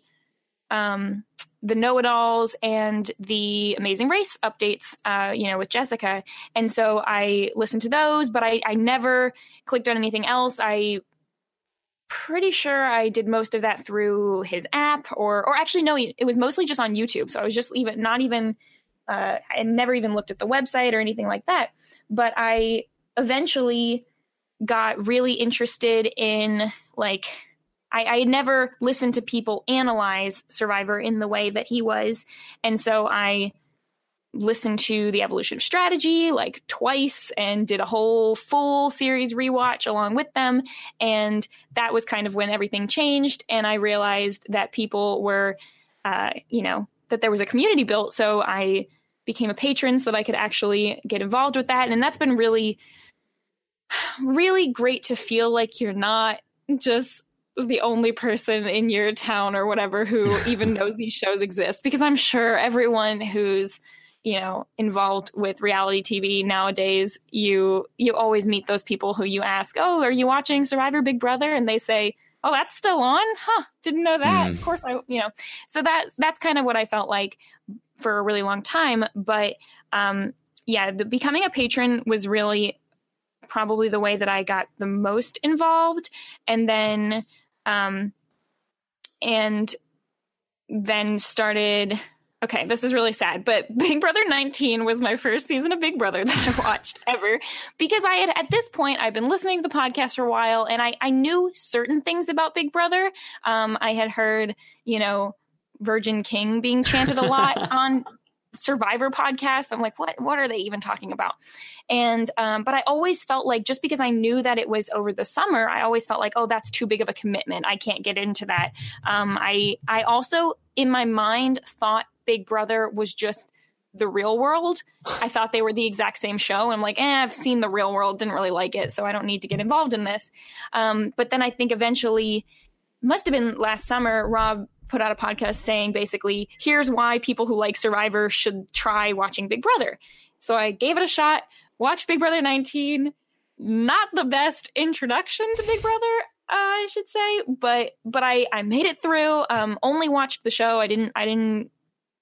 um the know it alls and the Amazing Race updates, uh, you know, with Jessica. And so I listened to those, but I, I never clicked on anything else. I pretty sure I did most of that through his app or or actually no, it was mostly just on YouTube. So I was just even not even uh, I never even looked at the website or anything like that. But I eventually got really interested in like I, I had never listened to people analyze Survivor in the way that he was. And so I listened to the evolution of strategy like twice and did a whole full series rewatch along with them. And that was kind of when everything changed. And i realized that people were uh, you know that there was a community built. So i became a patron so that i could actually get involved with that. And that's been really *sighs* really great to feel like you're not just the only person in your town or whatever who *laughs* even knows these shows exist. Because i'm sure everyone who's you know involved with reality tv nowadays you you always meet those people who you ask oh are you watching survivor big brother? And they say oh that's still on? Huh didn't know that. Mm. of course i you know. So that that's kind of what i felt like for a really long time. But um yeah the becoming a patron was really probably the way that i got the most involved. And then um, and then started. Okay, this is really sad, but *laughs* Big Brother 19 was my first season of Big Brother *laughs* that I watched ever because I had, at this point, I've been listening to the podcast for a while and I, I knew certain things about Big Brother. Um, I had heard, you know, Virgin King being chanted a lot *laughs* on Survivor podcast. I'm like, what what are they even talking about? And um, but I always felt like just because I knew that it was over the summer, I always felt like, oh, that's too big of a commitment. I can't get into that. Um, I I also in my mind thought Big Brother was just the real world. I thought they were the exact same show. I'm like, eh, I've seen the real world, didn't really like it, so I don't need to get involved in this. Um, but then I think eventually, must have been last summer, Rob put out a podcast saying basically, here's why people who like Survivor should try watching Big Brother. So I gave it a shot, watched Big Brother 19. Not the best introduction to Big Brother, uh, I should say, but but I I made it through. Um, only watched the show. I didn't I didn't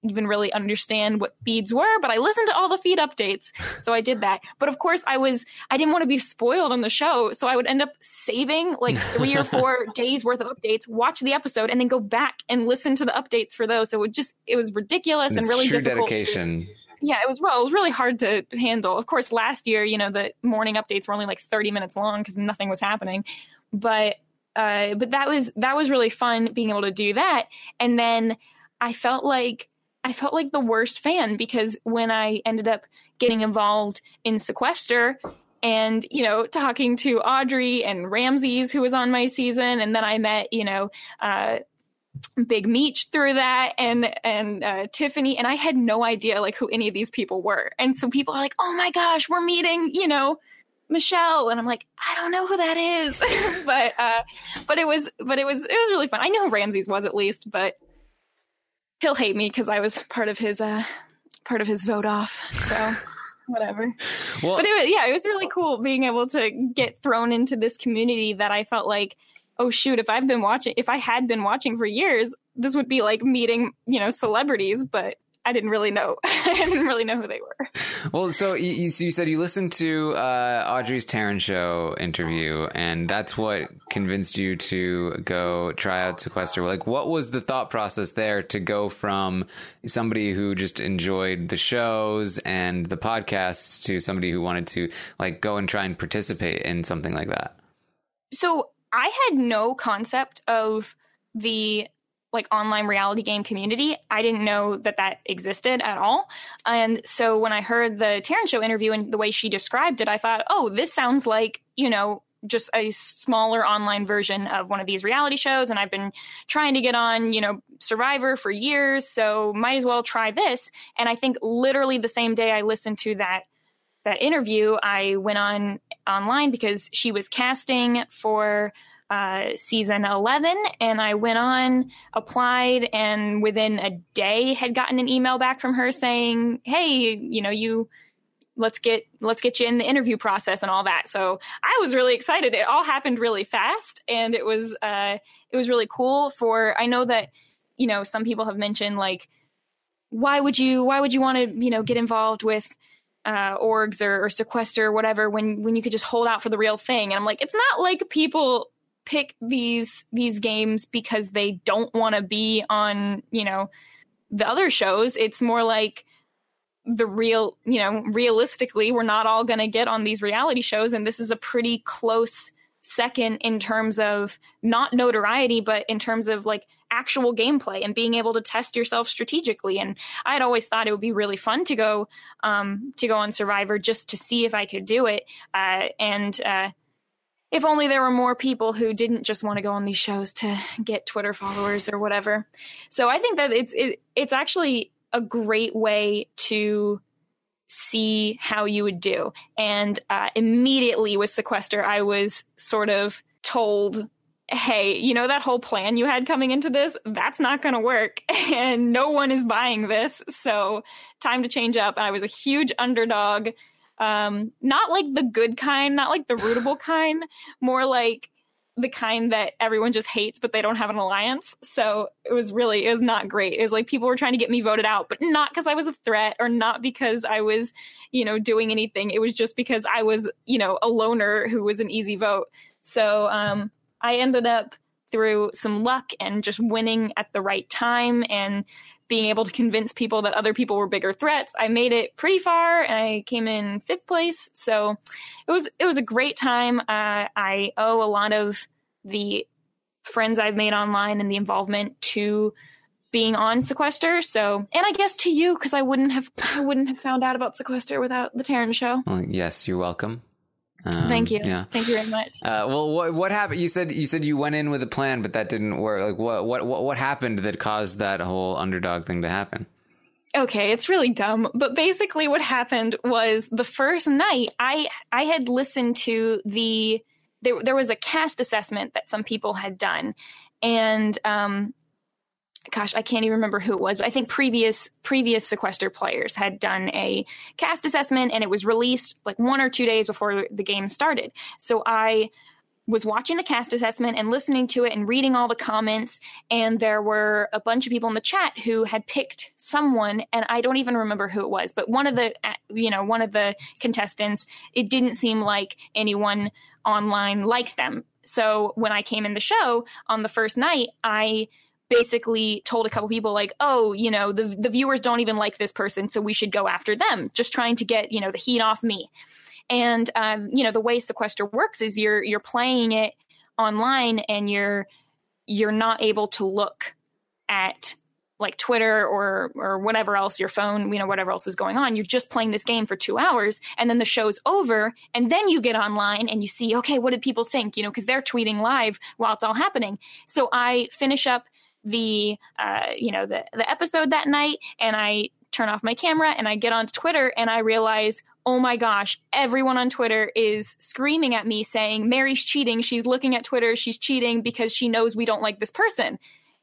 even really understand what feeds were, but I listened to all the feed updates. So I did that. But of course, I was, I didn't want to be spoiled on the show. So I would end up saving like three or four *laughs* days worth of updates, watch the episode, and then go back and listen to the updates for those. So it just, it was ridiculous and, and really difficult. dedication. To, yeah, it was well, it was really hard to handle. Of course, last year, you know, the morning updates were only like 30 minutes long because nothing was happening. But uh, but that was that was really fun being able to do that. And then I felt like I felt like the worst fan because when I ended up getting involved in sequester and you know talking to audrey and ramses who was on my season and then i met you know uh, big meech through that and and uh, tiffany and i had no idea like who any of these people were. And so people are like oh my gosh we're meeting you know michelle. And i'm like i don't know who that is. *laughs* But uh but it was but it was it was really fun. I knew who ramses was at least but he'll hate me because I was part of his uh part of his vote off. So *laughs* whatever. Well, but it was, yeah, it was really cool being able to get thrown into this community that I felt like, oh shoot, if I've been watching, if I had been watching for years, this would be like meeting, you know, celebrities. But I didn't really know. *laughs* I didn't really know who they were. Well, so you, you said you listened to uh, Audrey's Taran show interview, and that's what convinced you to go try out Sequester. Like, what was the thought process there to go from somebody who just enjoyed the shows and the podcasts to somebody who wanted to like go and try and participate in something like that? So I had no concept of the like online reality game community. I didn't know that that existed at all. And so when I heard the Taran show interview and the way she described it, I thought, oh, this sounds like, you know, just a smaller online version of one of these reality shows and I've been trying to get on, you know, Survivor for years, so might as well try this. And I think literally the same day I listened to that that interview, I went on online because she was casting for uh, season 11 and I went on, applied, and within a day had gotten an email back from her saying, Hey, you know, you let's get let's get you in the interview process and all that. So I was really excited. It all happened really fast and it was uh it was really cool for I know that, you know, some people have mentioned like why would you why would you want to, you know, get involved with uh, orgs or, or sequester or whatever when when you could just hold out for the real thing and i'm like it's not like people pick these these games because they don't want to be on you know the other shows it's more like the real you know realistically we're not all going to get on these reality shows and this is a pretty close second in terms of not notoriety but in terms of like actual gameplay and being able to test yourself strategically. And I had always thought it would be really fun to go um, to go on Survivor just to see if I could do it. Uh, and uh, if only there were more people who didn't just want to go on these shows to get Twitter followers or whatever. So I think that it's it, it's actually a great way to see how you would do. And uh, immediately with Sequester, I was sort of told hey, you know that whole plan you had coming into this? That's not going to work. *laughs* And no one is buying this. So time to change up. And I was a huge underdog. Um, not like the good kind, not like the rootable kind, more like the kind that everyone just hates, but they don't have an alliance. So it was really, it was not great. It was like people were trying to get me voted out, but not because I was a threat or not because I was, you know, doing anything. It was just because I was, you know, a loner who was an easy vote. So, um, I ended up through some luck and just winning at the right time and being able to convince people that other people were bigger threats. I made it pretty far and I came in fifth place. So it was it was a great time. Uh, I owe a lot of the friends I've made online and the involvement to being on sequester so and i guess to you because i wouldn't have i wouldn't have found out about sequester without the Taran show well, yes you're welcome um, Thank you. Yeah. Thank you very much. Uh, well, what what happened? You said you said you went in with a plan, but that didn't work. Like, what what what what happened that caused that whole underdog thing to happen? Okay, it's really dumb, but basically, what happened was the first night I I had listened to the there there was a cast assessment that some people had done, and um, gosh, I can't even remember who it was, but I think previous previous sequester players had done a cast assessment and it was released like one or two days before the game started. So I was watching the cast assessment and listening to it and reading all the comments and there were a bunch of people in the chat who had picked someone and I don't even remember who it was but one of the uh, you know one of the contestants it didn't seem like anyone online liked them so when I came in the show on the first night I basically told a couple people like oh you know the the viewers don't even like this person so we should go after them just trying to get you know the heat off me and um, you know the way sequester works is you're you're playing it online and you're you're not able to look at like Twitter or or whatever else your phone, you know, whatever else is going on. You're just playing this game for 2 hours and then the show's over and then you get online and you see, okay, what did people think, you know, cuz they're tweeting live while it's all happening. So I finish up the uh, you know the the episode that night and I turn off my camera and I get onto Twitter and I realize oh my gosh, everyone on Twitter is screaming at me saying, Mary's cheating. She's looking at Twitter. She's cheating because she knows we don't like this person.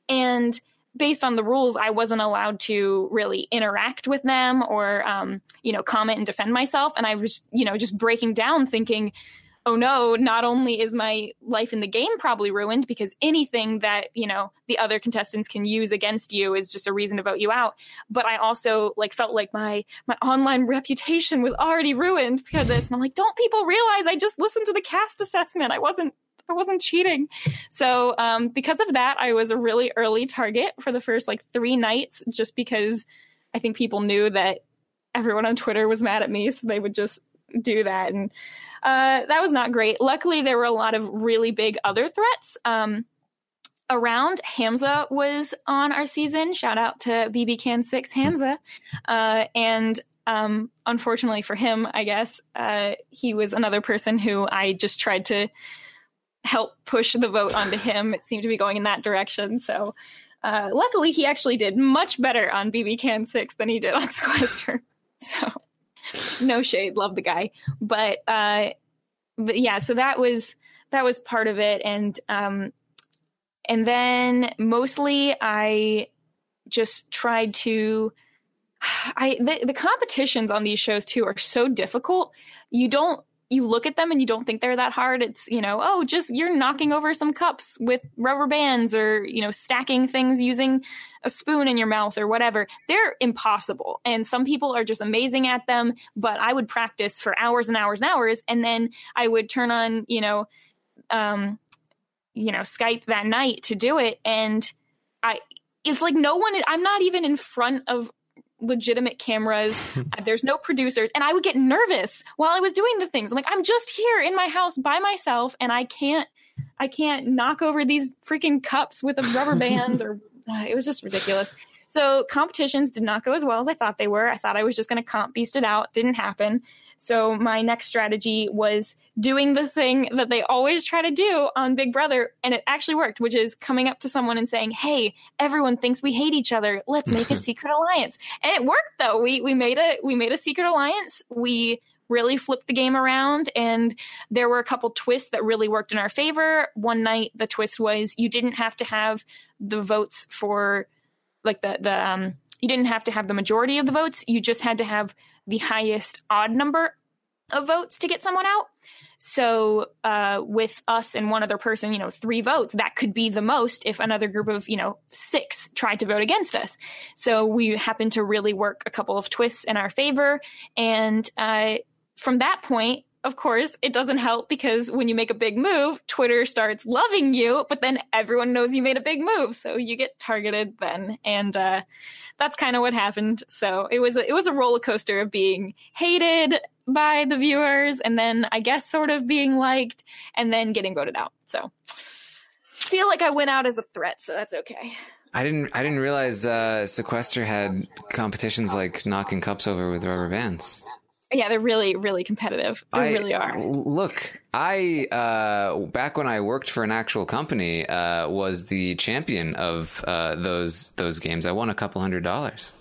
And based on the rules, I wasn't allowed to really interact with them or, um, you know, comment and defend myself. And I was, you know, just breaking down thinking, oh no, not only is my life in the game probably ruined because anything that, you know, the other contestants can use against you is just a reason to vote you out, but I also like felt like my my online reputation was already ruined because of this. And I'm like, don't people realize I just listened to the cast assessment. I wasn't I wasn't cheating. So, um, because of that, I was a really early target for the first like three nights, just because I think people knew that everyone on Twitter was mad at me, so they would just do that. And uh, that was not great. Luckily, there were a lot of really big other threats. Um, around Hamza was on our season. Shout out to BB Can Six Hamza, uh, and um, unfortunately for him, I guess uh, he was another person who I just tried to help push the vote onto him. It seemed to be going in that direction. So, uh, luckily, he actually did much better on BB Can Six than he did on *laughs* Sequester. So *laughs* no shade, love the guy, but uh, but yeah, so that was that was part of it, and um, and then mostly I just tried to. *sighs* I the, the competitions on these shows too are so difficult. You don't you look at them and you don't think they're that hard. It's, you know, oh, just you're knocking over some cups with rubber bands or, you know, stacking things using a spoon in your mouth or whatever. They're impossible. And some people are just amazing at them, but I would practice for hours and hours and hours. And then I would turn on, you know, um, you know, Skype that night to do it. And I, it's like no one, I'm not even in front of legitimate cameras. *laughs* There's no producers. And I would get nervous while I was doing the things. I'm like, I'm just here in my house by myself and I can't I can't knock over these freaking cups with a rubber band or *laughs* uh, it was just ridiculous. So competitions did not go as well as I thought they were. I thought I was just going to comp beast it out. Didn't happen. So my next strategy was doing the thing that they always try to do on Big Brother, and it actually worked, which is coming up to someone and saying, "Hey, everyone thinks we hate each other. Let's make a *laughs* secret alliance." And it worked though. We we made a we made a secret alliance. We really flipped the game around and there were a couple twists that really worked in our favor. One night the twist was you didn't have to have the votes for like the the um you didn't have to have the majority of the votes. You just had to have the highest odd number of votes to get someone out. So uh, with us and one other person, you know, three votes, that could be the most if another group of, you know, six tried to vote against us. So we happened to really work a couple of twists in our favor. And uh, from that point, of course, it doesn't help because when you make a big move, Twitter starts loving you, but then everyone knows you made a big move, so you get targeted then, and uh, that's kind of what happened. So it was a, it was a roller coaster of being hated by the viewers, and then I guess sort of being liked, and then getting voted out. So feel like I went out as a threat, so that's okay. I didn't. I didn't realize uh, Sequester had competitions like knocking cups over with rubber bands. Yeah, they're really, really competitive. They I, really are. Look, I uh, back when I worked for an actual company, uh, was the champion of uh, those those games. I won a couple hundred dollars.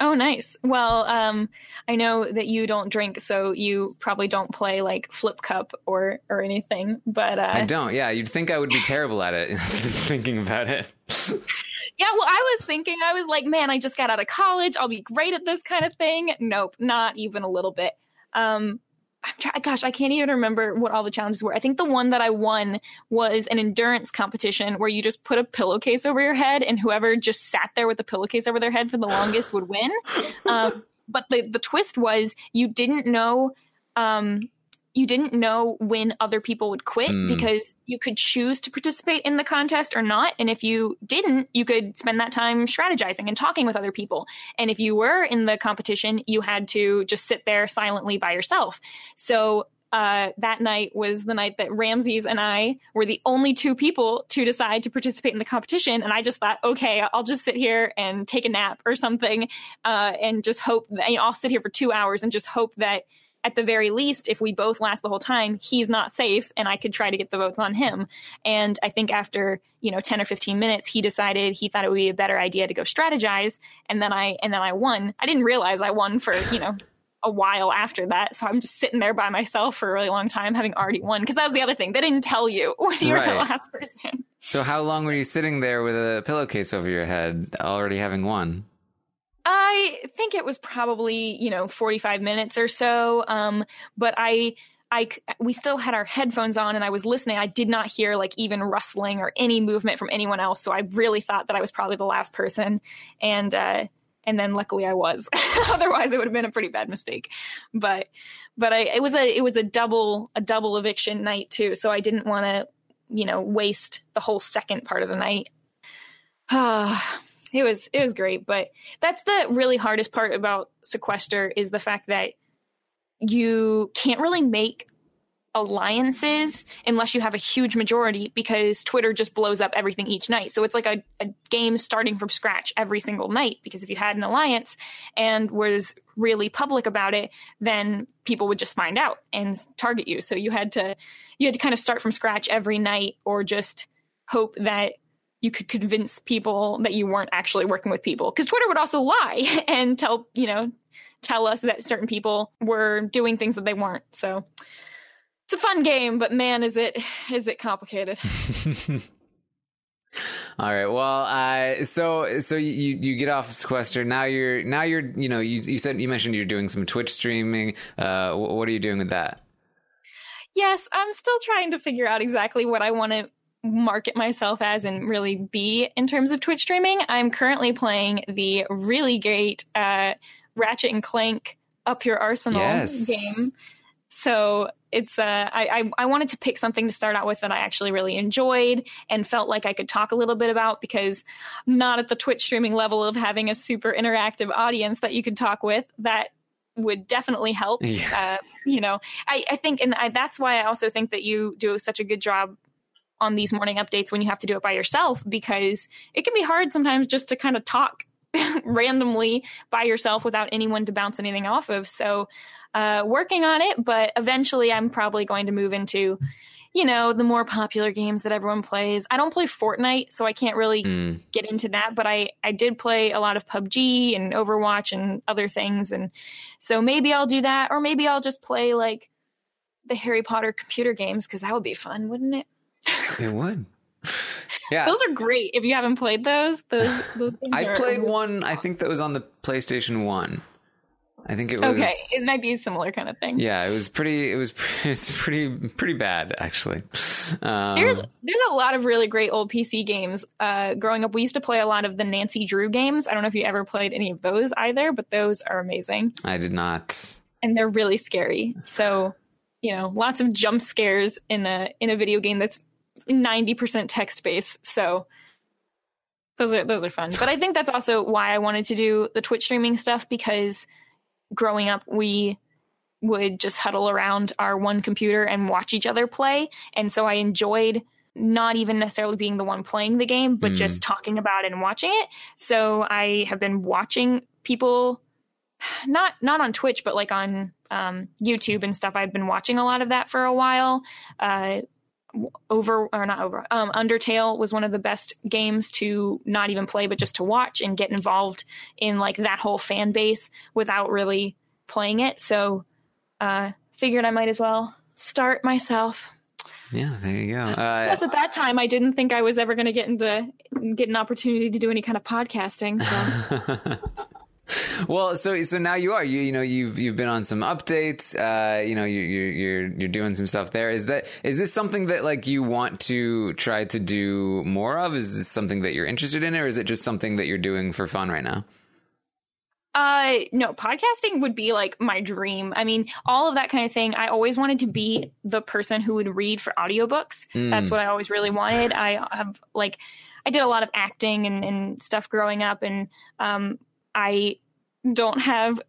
Oh, nice. Well, um, I know that you don't drink, so you probably don't play like Flip Cup or or anything. But uh, I don't. Yeah, you'd think I would be terrible at it. *laughs* thinking about it. *laughs* Yeah, well, I was thinking, I was like, man, I just got out of college. I'll be great at this kind of thing. Nope, not even a little bit. Um, I'm try- gosh, I can't even remember what all the challenges were. I think the one that I won was an endurance competition where you just put a pillowcase over your head, and whoever just sat there with the pillowcase over their head for the longest would win. *laughs* Um, but the the twist was you didn't know um, you didn't know when other people would quit mm. because you could choose to participate in the contest or not. And if you didn't, you could spend that time strategizing and talking with other people. And if you were in the competition, you had to just sit there silently by yourself. So uh, that night was the night that Ramses and I were the only two people to decide to participate in the competition. And I just thought, okay, I'll just sit here and take a nap or something, uh, and just hope that you know, I'll sit here for two hours and just hope that at the very least, if we both last the whole time, he's not safe and I could try to get the votes on him. And I think after, you know, 10 or 15 minutes, he decided he thought it would be a better idea to go strategize. And then I, and then I won. I didn't realize I won for, you know, a while after that. So I'm just sitting there by myself for a really long time, having already won. Cause that was the other thing. They didn't tell you *laughs* when you were the last person. So how long were you sitting there with a pillowcase over your head, already having won? I think it was probably, you know, 45 minutes or so. Um, but I, I, we still had our headphones on and I was listening. I did not hear like even rustling or any movement from anyone else. So I really thought that I was probably the last person. And, uh, and then luckily I was. *laughs* Otherwise, it would have been a pretty bad mistake. But, but I, it was a, it was a double, a double eviction night too. So I didn't want to, you know, waste the whole second part of the night. *sighs* Ah, it was it was great but that's the really hardest part about sequester is the fact that you can't really make alliances unless you have a huge majority because twitter just blows up everything each night. So it's like a, a game starting from scratch every single night because if you had an alliance and was really public about it then people would just find out and target you. So you had to you had to kind of start from scratch every night or just hope that you could convince people that you weren't actually working with people. Because twitter would also lie *laughs* and tell you know tell us that certain people were doing things that they weren't. So it's a fun game but man is it is it complicated. *laughs* *laughs* All right. Well uh, so so you you get off sequester. Now you're now you're you know you, you said you mentioned you're doing some twitch streaming. Uh, what are you doing with that? Yes i'm still trying to figure out exactly what i want to market myself as and really be in terms of Twitch streaming. I'm currently playing the really great uh, Ratchet and Clank Up Your Arsenal yes. game. So it's uh, I, I, I wanted to pick something to start out with that I actually really enjoyed and felt like I could talk a little bit about because not at the Twitch streaming level of having a super interactive audience that you could talk with. That would definitely help. Yeah. Uh, you know, I, I think, and I, that's why I also think that you do such a good job on these morning updates when you have to do it by yourself because it can be hard sometimes just to kind of talk *laughs* randomly by yourself without anyone to bounce anything off of. So, uh, working on it, but eventually I'm probably going to move into, you know, the more popular games that everyone plays. I don't play Fortnite, so I can't really Mm. get into that, but I, I did play a lot of PUBG and Overwatch and other things. And so maybe I'll do that, or maybe I'll just play like the Harry Potter computer games because that would be fun, wouldn't it? It would. *laughs* Yeah. Those are great. If you haven't played those, those, those I played one, I think that was on the PlayStation 1. I think it was. Okay, it might be a similar kind of thing. Yeah, it was pretty. It was. *laughs* It's pretty. Pretty bad, actually. Um, There's there's a lot of really great old PC games. Uh, growing up, we used to play a lot of the Nancy Drew games. I don't know if you ever played any of those either, but those are amazing I did not. and they're really scary. So, you know, lots of jump scares in a in a video game that's ninety percent text based. So those are those are fun. But I think that's also why I wanted to do the Twitch streaming stuff because growing up we would just huddle around our one computer and watch each other play. And so I enjoyed not even necessarily being the one playing the game, but Mm. just talking about it and watching it. So I have been watching people not not on Twitch, but like on um, YouTube and stuff. I've been watching a lot of that for a while. Uh, over or not over um, undertale was one of the best games to not even play but just to watch and get involved in like that whole fan base without really playing it. So uh figured i might as well start myself. Yeah, there you go. *laughs* Uh, plus at that time i didn't think i was ever going to get into get an opportunity to do any kind of podcasting so *laughs* *laughs* well, so so now you are you you know you've you've been on some updates. Uh, you know you you're you're you're doing some stuff there. Is that is this something that like you want to try to do more of? Is this something that you're interested in, or is it just something that you're doing for fun right now? Uh, no, podcasting would be like my dream. I mean, all of that kind of thing. I always wanted to be the person who would read for audiobooks. Mm. That's what I always really wanted. I have like, I did a lot of acting and, and stuff growing up, and um, I don't have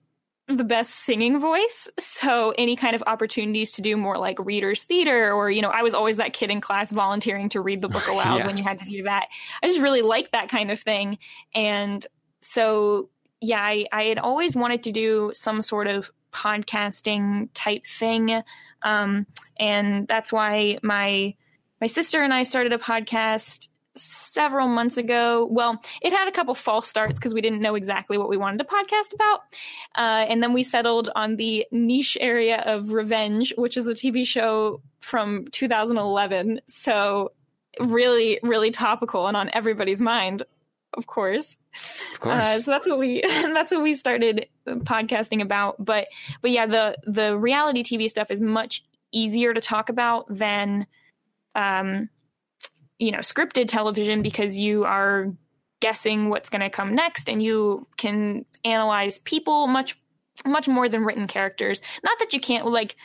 the best singing voice. So any kind of opportunities to do more like readers theater or, you know, I was always that kid in class volunteering to read the book *laughs* aloud Yeah. when you had to do that. I just really liked that kind of thing. And so, yeah, I, I had always wanted to do some sort of podcasting type thing. Um, and that's why my, my sister and I started a podcast several months ago. Well, it had a couple false starts because we didn't know exactly what we wanted to podcast about. Uh, and then we settled on the niche area of Revenge, which is a TV show from 2011. So, really, really topical and on everybody's mind, of course. Of course. Uh, so that's what we *laughs* that's what we started podcasting about. But but yeah, the the reality TV stuff is much easier to talk about than um you know scripted television because you are guessing what's going to come next and you can analyze people much much more than written characters. Not that you can't like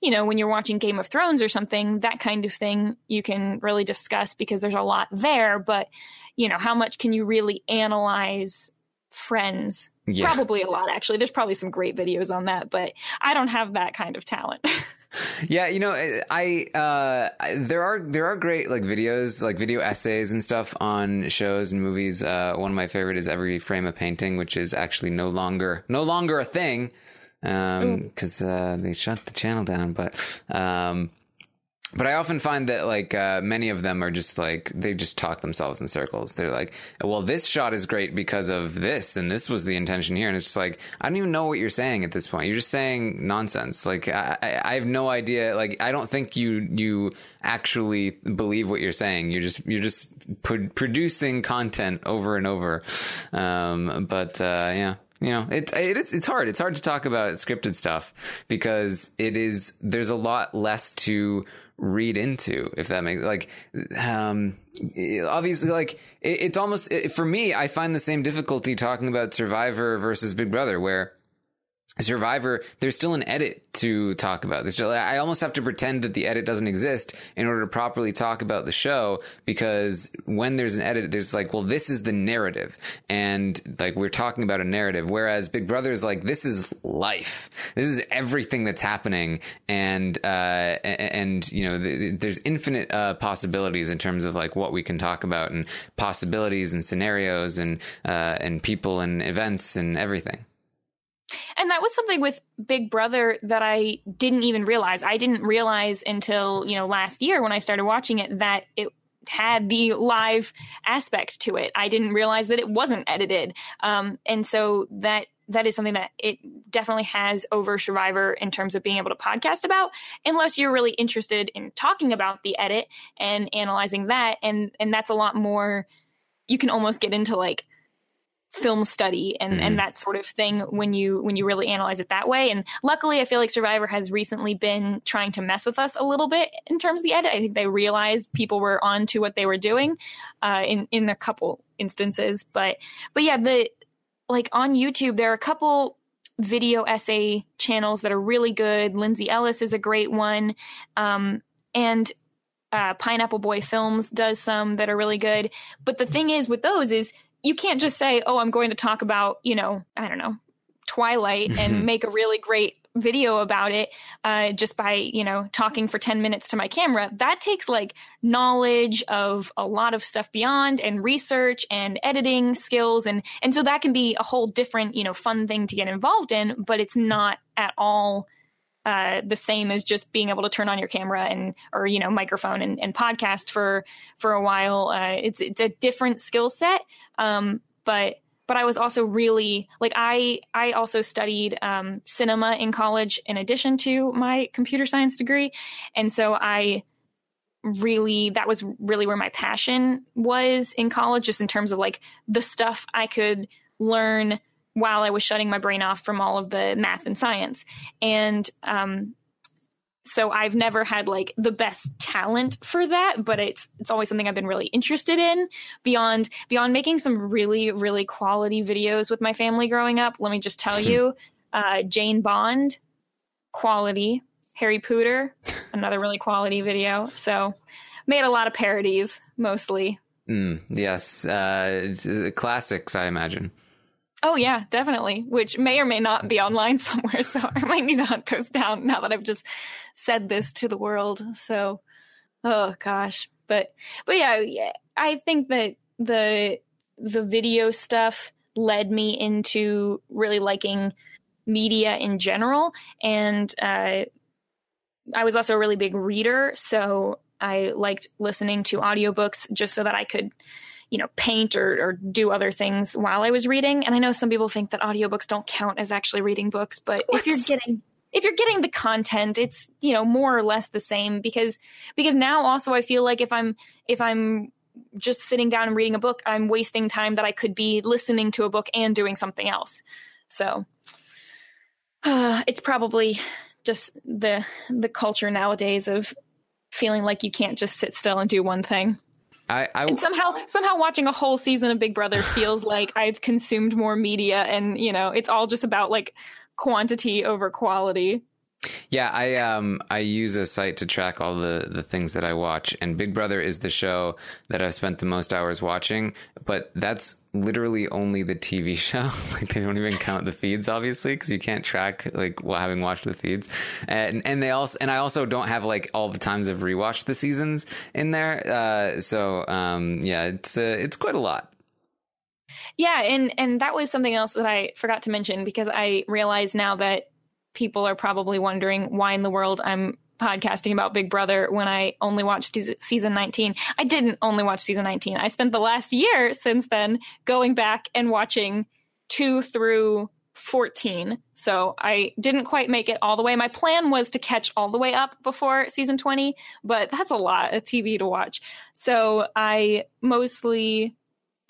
you know when you're watching Game of Thrones or something that kind of thing you can really discuss because there's a lot there, but you know how much can you really analyze friends yeah. probably a lot actually there's probably some great videos on that but i don't have that kind of talent *laughs* Yeah, you know, I uh, there are there are great like videos, like video essays and stuff on shows and movies. Uh, one of my favorite is Every Frame a Painting, which is actually no longer no longer a thing because uh, they shut the channel down. But um, but I often find that like uh, many of them are just like they just talk themselves in circles. They're like, well, this shot is great because of this, and this was the intention here, and it's just like I don't even know what you're saying at this point. You're just saying nonsense. Like I, I, I have no idea. Like I don't think you you actually believe what you're saying. You're just you're just pro- producing content over and over. Um, but uh, yeah you know it, it, it's it's hard it's hard to talk about scripted stuff because it is there's a lot less to read into if that makes like um obviously like it, it's almost it, for me i find the same difficulty talking about survivor versus big brother where Survivor, there's still an edit to talk about. There's still, I almost have to pretend that the edit doesn't exist in order to properly talk about the show because when there's an edit, there's like, well, this is the narrative. And like, we're talking about a narrative. Whereas Big Brother is like, this is life. This is everything that's happening. And, uh, and, you know, there's infinite, uh, possibilities in terms of like what we can talk about and possibilities and scenarios and, uh, and people and events and everything. And that was something with Big Brother that I didn't even realize. I didn't realize until, you know, last year when I started watching it that it had the live aspect to it. I didn't realize that it wasn't edited. Um, and so that that is something that it definitely has over Survivor in terms of being able to podcast about, unless you're really interested in talking about the edit and analyzing that. And and that's a lot more you can almost get into like film study and, mm. and that sort of thing when you when you really analyze it that way. And luckily, I feel like Survivor has recently been trying to mess with us a little bit in terms of the edit. I think they realized people were on to what they were doing uh, in in a couple instances. But but yeah, the like on YouTube, there are a couple video essay channels that are really good. Lindsay Ellis is a great one, um, and uh, Pineapple Boy Films does some that are really good. But the thing is with those is you can't just say, oh, I'm going to talk about, you know, I don't know, Twilight and make a really great video about it uh, just by you know talking for 10 minutes to my camera that takes like knowledge of a lot of stuff beyond and research and editing skills and and so that can be a whole different you know fun thing to get involved in but it's not at all uh, the same as just being able to turn on your camera and or you know microphone and, and podcast for for a while. Uh, it's it's a different skill set, um, but but I was also really like I I also studied um, cinema in college in addition to my computer science degree, and so I really that was really where my passion was in college, just in terms of like the stuff I could learn while I was shutting my brain off from all of the math and science. And um, so I've never had like the best talent for that, but it's it's always something I've been really interested in. Beyond beyond making some really really quality videos with my family growing up, let me just tell hmm. you, uh, Jane Bond, quality. Harry Pooter, another really quality video. So made a lot of parodies mostly. Mm, yes, uh, classics, I imagine. Oh yeah, definitely. Which may or may not be online *laughs* somewhere. So I might need to hunt those down now that I've just said this to the world. So, oh gosh, but but yeah, I think that the the video stuff led me into really liking media in general, and uh, I was also a really big reader, so I liked listening to audiobooks just so that I could you know, paint or, or do other things while I was reading. And I know some people think that audiobooks don't count as actually reading books, but what? if you're getting if you're getting the content, it's, you know, more or less the same because because now also I feel like if I'm if I'm just sitting down and reading a book, I'm wasting time that I could be listening to a book and doing something else. So uh, *sighs* it's probably just the the culture nowadays of feeling like you can't just sit still and do one thing. I, I and somehow somehow watching a whole season of Big Brother *laughs* feels like I've consumed more media, and you know it's all just about like quantity over quality. Yeah, I um I use a site to track all the the things that I watch, and Big Brother is the show that I've spent the most hours watching. But that's literally only the TV *laughs* show. like they don't even count the feeds, obviously, because you can't track like well, having watched the feeds. And and they also and I also don't have like all the times I've rewatched the seasons in there. Uh, so um yeah, it's uh, it's quite a lot. Yeah, and and that was something else that I forgot to mention because I realize now that people are probably wondering why in the world I'm podcasting about Big Brother when I only watched season 19. I didn't only watch season 19. I spent the last year since then going back and watching 2 through 14. So I didn't quite make it all the way. My plan was to catch all the way up before season 20, but that's a lot of TV to watch. So I mostly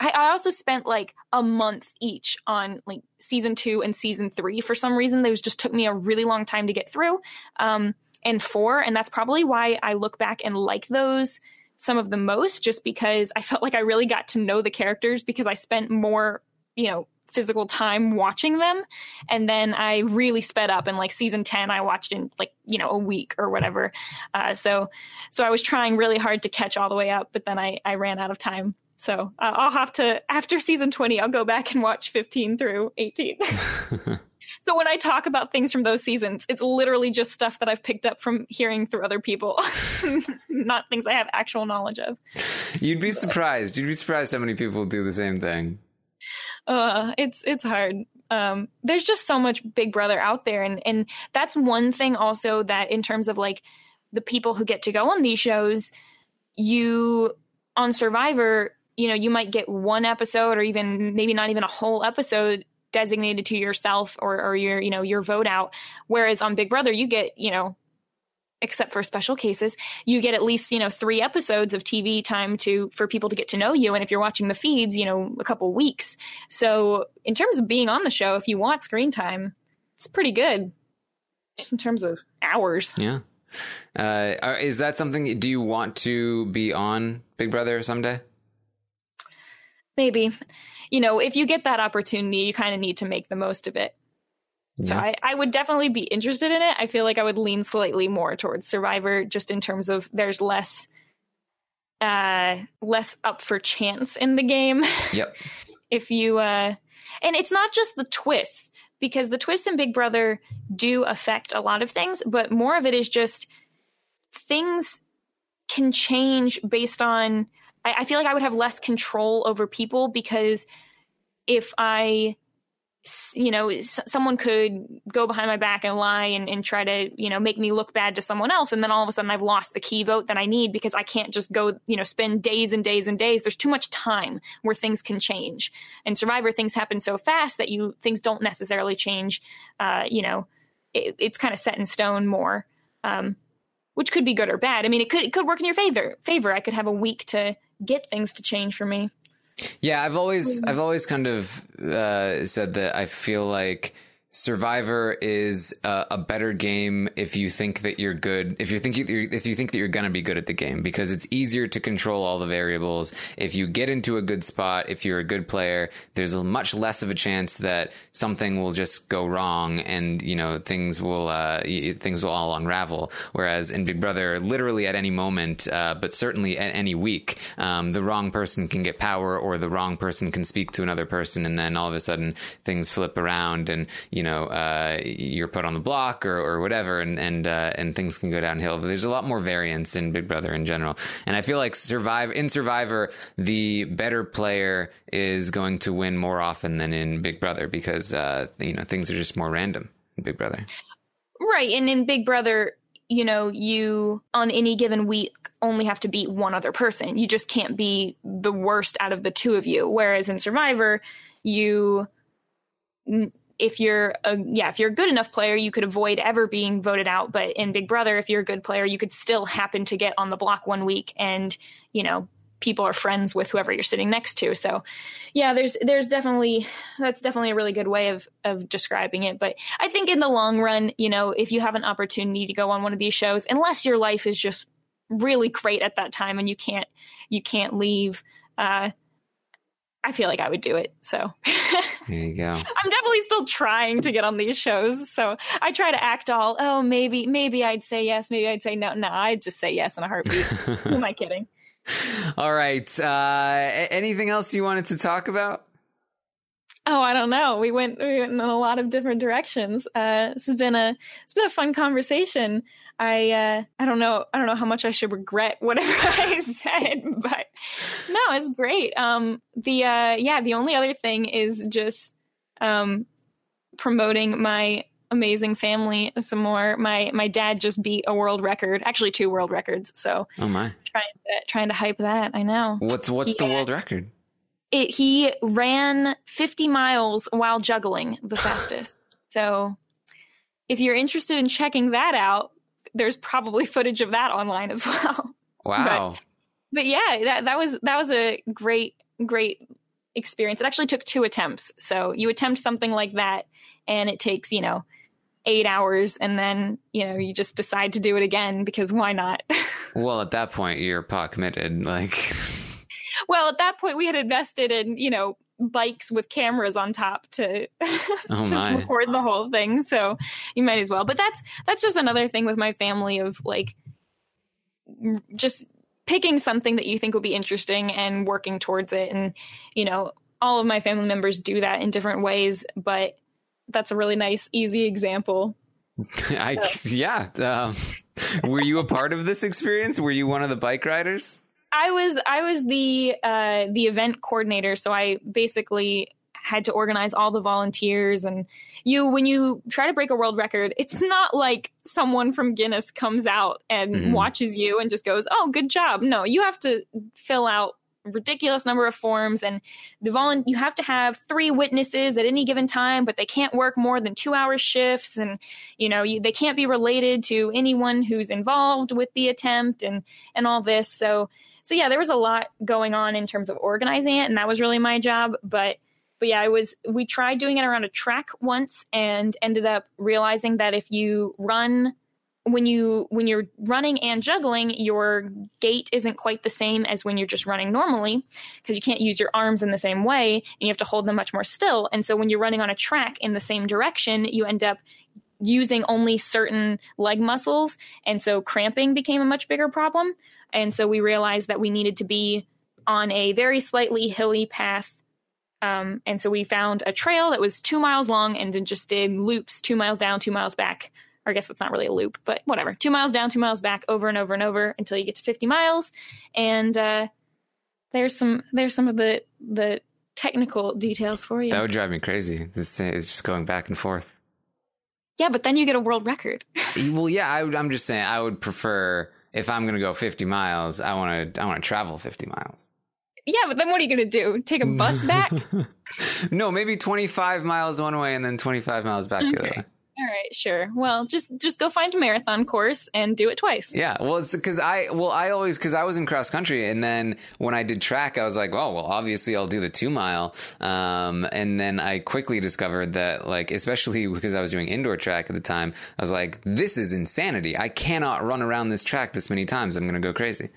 I, I also spent like a month each on like season two and season three. For some reason, those just took me a really long time to get through. Um, and four, and that's probably why I look back and like those some of the most, just because I *laughs* felt like I really got to know the characters because I spent more, you know, physical time watching them. And then I really sped up and like season 10, I watched in like, you know, a week or whatever. Uh, so, so I was trying really hard to catch all the way up, but then I, I ran out of time. So uh, I'll have to, after season 20, I'll go back and watch 15 through 18. *laughs* *laughs* so when I talk about things from those seasons, it's literally just stuff that I've picked up from hearing through other people, *laughs* not things I have actual knowledge of. You'd be surprised. You'd be surprised how many people do the same thing. Uh, it's it's hard. Um, there's just so much Big Brother out there, and and that's one thing also that in terms of like the people who get to go on these shows, you on Survivor, you know, you might get one episode or even maybe not even a whole episode designated to yourself or, or your, you know, your vote out. Whereas on Big Brother, you get, you know, except for special cases, you get at least, you know, three episodes of TV time to, for people to get to know you. And if you're watching the feeds, you know, a couple weeks. So in terms of being on the show, if you want screen time, it's pretty good just in terms of hours. Yeah. Uh, is that something? Do you want to be on Big Brother someday? Maybe. You know, if you get that opportunity, you kind of need to make the most of it. Yeah. So I, I would definitely be interested in it. I feel like I would lean slightly more towards Survivor, just in terms of there's less, uh, less up for chance in the game. *laughs* Yep. if you, uh, and it's not just the twists because the twists in Big Brother do affect a lot of things, but more of it is just things can change based on I, I feel like I would have less control over people because if I you know someone could go behind my back and lie and, and, try to you know make me look bad to someone else and then all of a sudden i've lost the key vote that i need because i can't just go you know spend days and days and days. There's too much time where things can change. And survivor things happen so fast that you things don't necessarily change uh, you know it, it's kind of set in stone more um, which could be good or bad. I mean it could it could work in your favor favor. I could have a week to get things to change for me. Yeah, I've always I've always kind of uh, said that I feel like Survivor is a, a, better game if you think that you're good. If you think you, if you think that you're gonna be good at the game, because it's easier to control all the variables. If you get into a good spot, if you're a good player, there's much less of a chance that something will just go wrong, and you know things will uh, things will all unravel. Whereas in Big Brother, literally at any moment, uh, but certainly at any week, um, the wrong person can get power, or the wrong person can speak to another person, and then all of a sudden things flip around, and you know, uh, you're put on the block or, or whatever, and and uh, and things can go downhill. But there's a lot more variance in Big Brother in general, and I feel like survive in Survivor, the better player is going to win more often than in Big Brother because uh, you know things are just more random in Big Brother. Right, and in Big Brother, you know, you on any given week only have to beat one other person. You just can't be the worst out of the two of you. Whereas in Survivor, you if you're a yeah if you're a good enough player you could avoid ever being voted out. But in big brother if you're a good player you could still happen to get on the block one week and you know people are friends with whoever you're sitting next to. So yeah there's there's definitely that's definitely a really good way of of describing it. But i think in the long run you know if you have an opportunity to go on one of these shows unless your life is just really great at that time and you can't you can't leave uh I feel like I would do it. So *laughs* there you go. I'm definitely still trying to get on these shows. So I try to act all, oh, maybe, maybe I'd say yes. Maybe I'd say no. No, I'd just say yes in a heartbeat. *laughs* Who am I kidding? All right. Uh, anything else you wanted to talk about? Oh, I don't know. We went, we went in a lot of different directions. Uh, this has been a it's been a fun conversation. I uh, I don't know I don't know how much I should regret whatever *laughs* I said, but no, it's great. Um, the uh, yeah, the only other thing is just um, promoting my amazing family some more. My my dad just beat a world record, actually two world records. So oh my, trying to trying to hype that. I know. What's what's he, the world record? It, he ran 50 miles while juggling the fastest. *laughs* so if you're interested in checking that out, there's probably footage of that online as well. *laughs* Wow. But, but yeah, that that was that was a great great experience. It actually took two attempts. So you attempt something like that and it takes, you know, 8 hours and then, you know, you just decide to do it again because why not? *laughs* well, at that point you're pot committed like Well, at that point we had invested in, you know, bikes with cameras on top to *laughs* Oh my. record the whole thing. So you might as well. But that's that's just another thing with my family of like just picking something that you think will be interesting and working towards it. And you know, all of my family members do that in different ways, but that's a really nice, easy example. *laughs* I yeah. Um, were you a part of this experience? Were you one of the bike riders? I was I was the uh, the event coordinator, so I basically had to organize all the volunteers and you when you try to break a world record it's not like someone from guinness comes out and Mhm. watches you and just goes oh good job no you have to fill out ridiculous number of forms and the volun- you have to have three witnesses at any given time but they can't work more than two hour shifts and you know you, they can't be related to anyone who's involved with the attempt and and all this so so yeah there was a lot going on in terms of organizing it and that was really my job but but yeah, I was we tried doing it around a track once and ended up realizing that if you run when you when you're running and juggling, your gait isn't quite the same as when you're just running normally because you can't use your arms in the same way and you have to hold them much more still. And so when you're running on a track in the same direction, you end up using only certain leg muscles and so cramping became a much bigger problem. And so we realized that we needed to be on a very slightly hilly path um, and so we found a trail that was two miles long and then just did loops two miles down, two miles back. Or I guess that's not really a loop, but whatever. Two miles down, two miles back, over and over and over until you get to 50 miles. And uh, there's some there's some of the the technical details for you. That would drive me crazy. This is just going back and forth. yeah, but then you get a world record. *laughs* Well, yeah, I would, I'm just saying I would prefer if I'm going to go 50 miles, I want to I want to travel 50 miles. yeah, but then what are you gonna do? Take a bus back? *laughs* No, maybe 25 miles one way and then 25 miles back the other way. All right, sure. Well, just just go find a marathon course and do it twice. Yeah, well, it's because I well I always because I was in cross country and then when I did track I was like, oh well, obviously I'll do the two mile, um, and then I quickly discovered that like especially *laughs* because I was doing indoor track at the time, I was like, this is insanity. I cannot run around this track this many times. I'm gonna go crazy.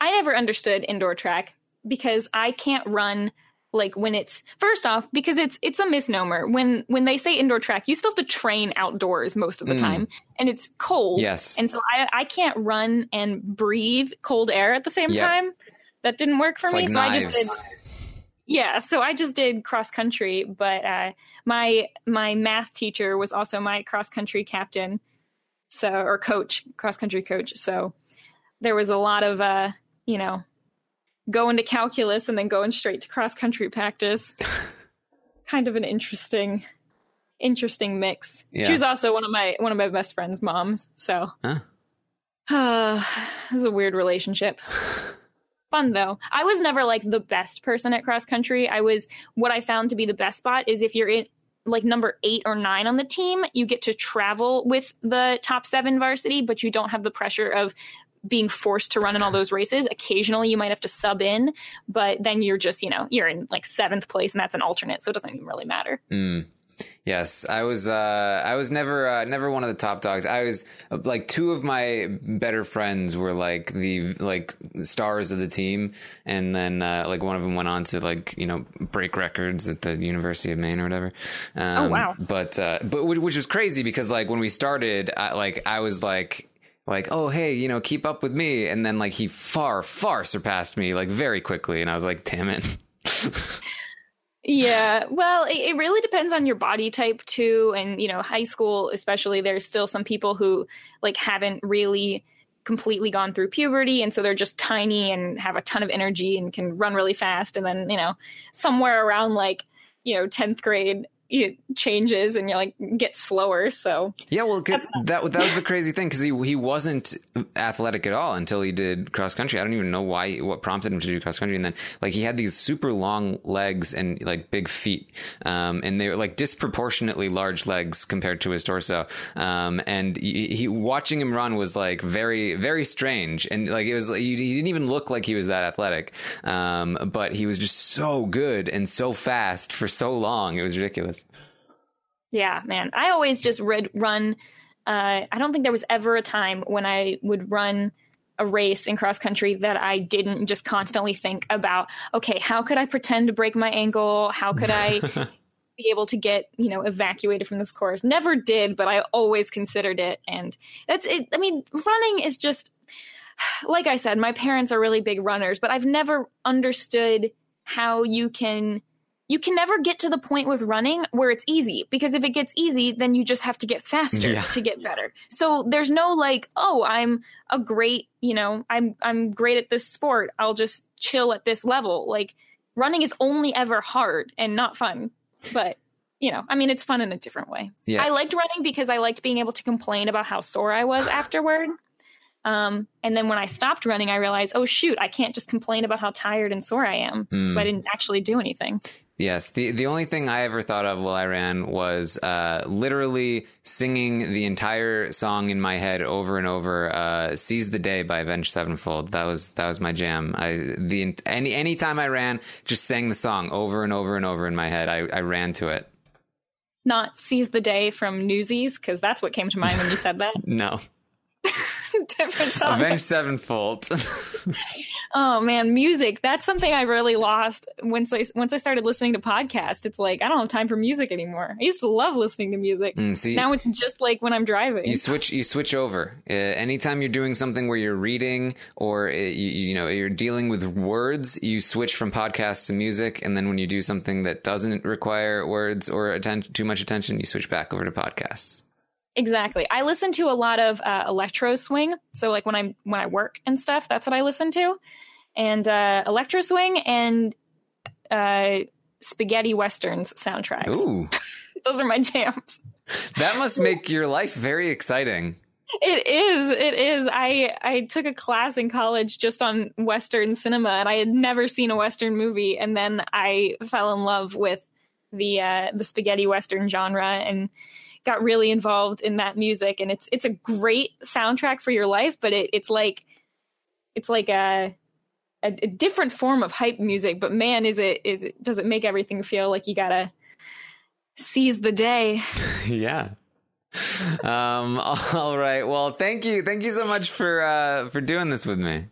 I never understood indoor track because I can't run like when it's first off because it's it's a misnomer when when they say indoor track you still have to train outdoors most of the Mm. time and it's cold Yes. and so I I can't run and breathe cold air at the same Yep. time that didn't work for It's me like so I just did yeah so I just did cross country but uh my my math teacher was also my cross country captain so or coach cross country coach so there was a lot of uh you know going to calculus and then going straight to cross country practice. *laughs* Kind of an interesting interesting mix. Yeah. she was also one of my one of my best friend's moms so. Huh? *sighs* this is a weird relationship. *laughs* Fun though. I was never like the best person at cross country i was what i found to be the best spot is if you're in like number eight or nine on the team you get to travel with the top seven varsity but you don't have the pressure of being forced to run in all those races occasionally you might have to sub in but then you're just you know you're in like seventh place and that's an alternate so it doesn't even really matter Mm. Yes, I was. Uh, I was never, uh, never one of the top dogs. I was like two of my better friends were like the like stars of the team, and then uh, like one of them went on to like you know break records at the University of Maine or whatever. Um, Oh, wow. But uh, but which which was crazy because like when we started, I, like I was like like oh hey you know keep up with me, and then like he far far surpassed me like very quickly, and I was like damn it. Yeah, well, it, it really depends on your body type too, and you know, high school especially. There's still some people who like haven't really completely gone through puberty, and so they're just tiny and have a ton of energy and can run really fast. And then you know, somewhere around like you know tenth grade, it changes and you like get slower. So Yeah, well, 'cause that that was the *laughs* crazy thing because he he wasn't athletic at all until he did cross country. I don't even know why what prompted him to do cross country, and then like he had these super long legs and like big feet, um, and they were like disproportionately large legs compared to his torso. Um, and he, he watching him run was like very very strange, and like it was he, he didn't even look like he was that athletic, um, but he was just so good and so fast for so long. It was ridiculous. Yeah, man. I always just read run. Uh, I don't think there was ever a time when I would run a race in cross country that I didn't just constantly think about, okay, how could I pretend to break my ankle? How could I *laughs* be able to get, you know, evacuated from this course? Never did, but I always considered it. And that's it. I mean, running is just, *sighs* like I said, my parents are really big runners, but I've never understood how you can you can never get to the point with running where it's easy because if it gets easy then you just have to get faster Yeah. to get better so there's no like oh i'm a great you know i'm i'm great at this sport i'll just chill at this level like running is only ever hard and not fun but you know i mean it's fun in a different way Yeah. i liked running because i liked being able to complain about how sore i was afterward um, and then when I stopped running, I realized, oh shoot, I can't just complain about how tired and sore I am because Mm. I didn't actually do anything. Yes, the the only thing I ever thought of while I ran was uh, literally singing the entire song in my head over and over. Uh, "Seize the Day" by Avenged Sevenfold. That was that was my jam. I the any any time I ran, just sang the song over and over and over in my head. I, I ran to it. Not seize the day from Newsies because that's what came to mind when you said that. *laughs* No, *laughs* Different song. Avenged Sevenfold. *laughs* Oh man, music. That's something I really lost once I once I started listening to podcasts. It's like I don't have time for music anymore. I used to love listening to music. Mm, see, Now it's just like when I'm driving. you switch you switch over uh, anytime you're doing something where you're reading or uh, you, you know you're dealing with words you switch from podcasts to music and then when you do something that doesn't require words or atten- too much attention you switch back over to podcasts Exactly. I listen to a lot of uh, electro swing. So like when I'm when I work and stuff, that's what I listen to. And uh, electro swing and uh, spaghetti westerns soundtracks. ooh *laughs* Those are my jams. that must make your life very exciting It is. It is. I I took a class in college just on western cinema and I had never seen a western movie and then I fell in love with the uh the spaghetti western genre and got really involved in that music and it's it's a great soundtrack for your life but it, it's like it's like a, a a different form of hype music but man is it, it does it make everything feel like you gotta seize the day? *laughs* Yeah. Um *laughs* all right. Well thank you. Thank you so much for uh for doing this with me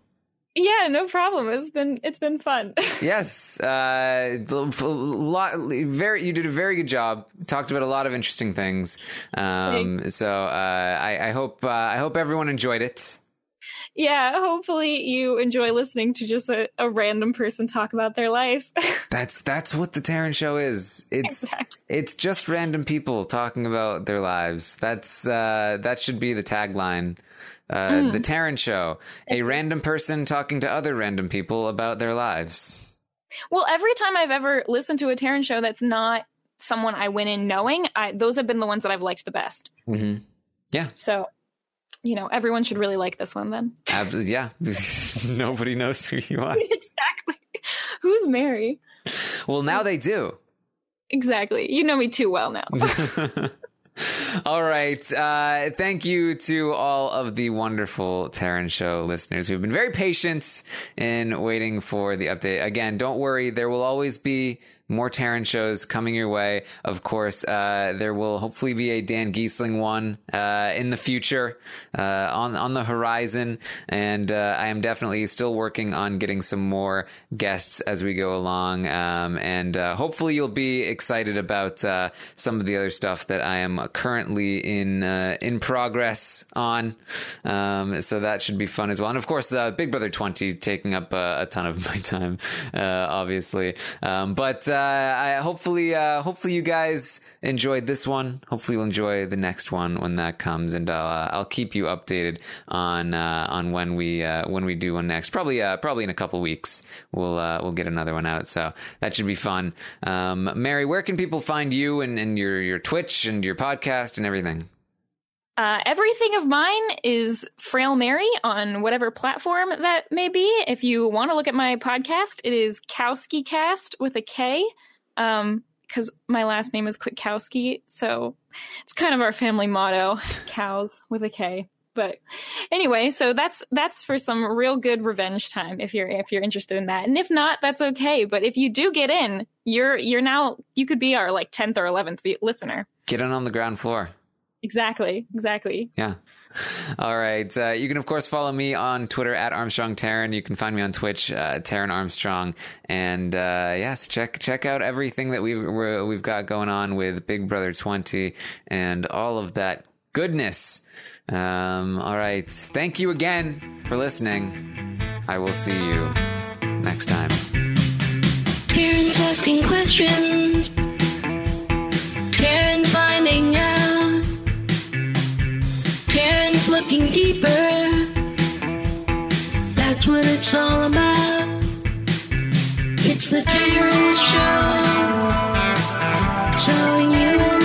yeah no problem it's been it's been fun *laughs* Yes, uh, a lot, very. You did a very good job. Talked about a lot of interesting things. Um, so uh, I, I hope uh, I hope everyone enjoyed it. Yeah hopefully you enjoy listening to just a, a random person talk about their life *laughs* That's that's what the Taran Show is. It's Exactly. it's just random people talking about their lives. That's uh, that should be the tagline. Uh, The Taran Show, a random person talking to other random people about their lives. well every time i've ever listened to a Taran show that's not someone i went in knowing I, those have been the ones that i've liked the best hmm Yeah, so you know everyone should really like this one then ab- yeah. *laughs* Nobody knows who you are. *laughs* exactly who's mary Well, now they do. exactly you know me too well now *laughs* all right. Uh, thank you to all of the wonderful Taran Show listeners who've been very patient in waiting for the update. Again, don't worry. There will always be more Taran shows coming your way. Of course, uh, there will hopefully be a Dan Gheesling one uh, in the future uh, on on the horizon, and uh, I am definitely still working on getting some more guests as we go along, um, and uh, hopefully you'll be excited about uh, some of the other stuff that I am currently in in progress on. Um, so that should be fun as well, and of course, Big Brother Twenty taking up a ton of *laughs* my time, obviously, um, but. Uh, I, hopefully, uh, hopefully you guys enjoyed this one. Hopefully, you'll enjoy the next one when that comes, and I'll uh, I'll keep you updated on uh, on when we uh, when we do one next. Probably uh, probably in a couple weeks we'll uh, we'll get another one out. So that should be fun. Um, Mary, where can people find you and, and your your Twitch and your podcast and everything? Uh, everything of mine is Frail Mary on whatever platform that may be. If you want to look at my podcast, it is Kowski Cast with a K, um, because my last name is Kwiatkowski, so it's kind of our family motto, *laughs* cows with a K. But anyway, so that's that's for some real good revenge time if you're if you're interested in that, and if not, that's okay. But if you do get in, you're you're now you could be our like tenth or eleventh listener. Get in on the ground floor. Exactly. Exactly. Yeah. All right. Uh, you can, of course, follow me on Twitter at Armstrong Taran. You can find me on Twitch, uh, Taran Armstrong. And uh, yes, check check out everything that we've we're, we've got going on with Big Brother 20 and all of that goodness. Um, all right. Thank you again for listening. I will see you next time. Taran's asking questions. Looking deeper. That's what it's all about. It's the Taran Show. So you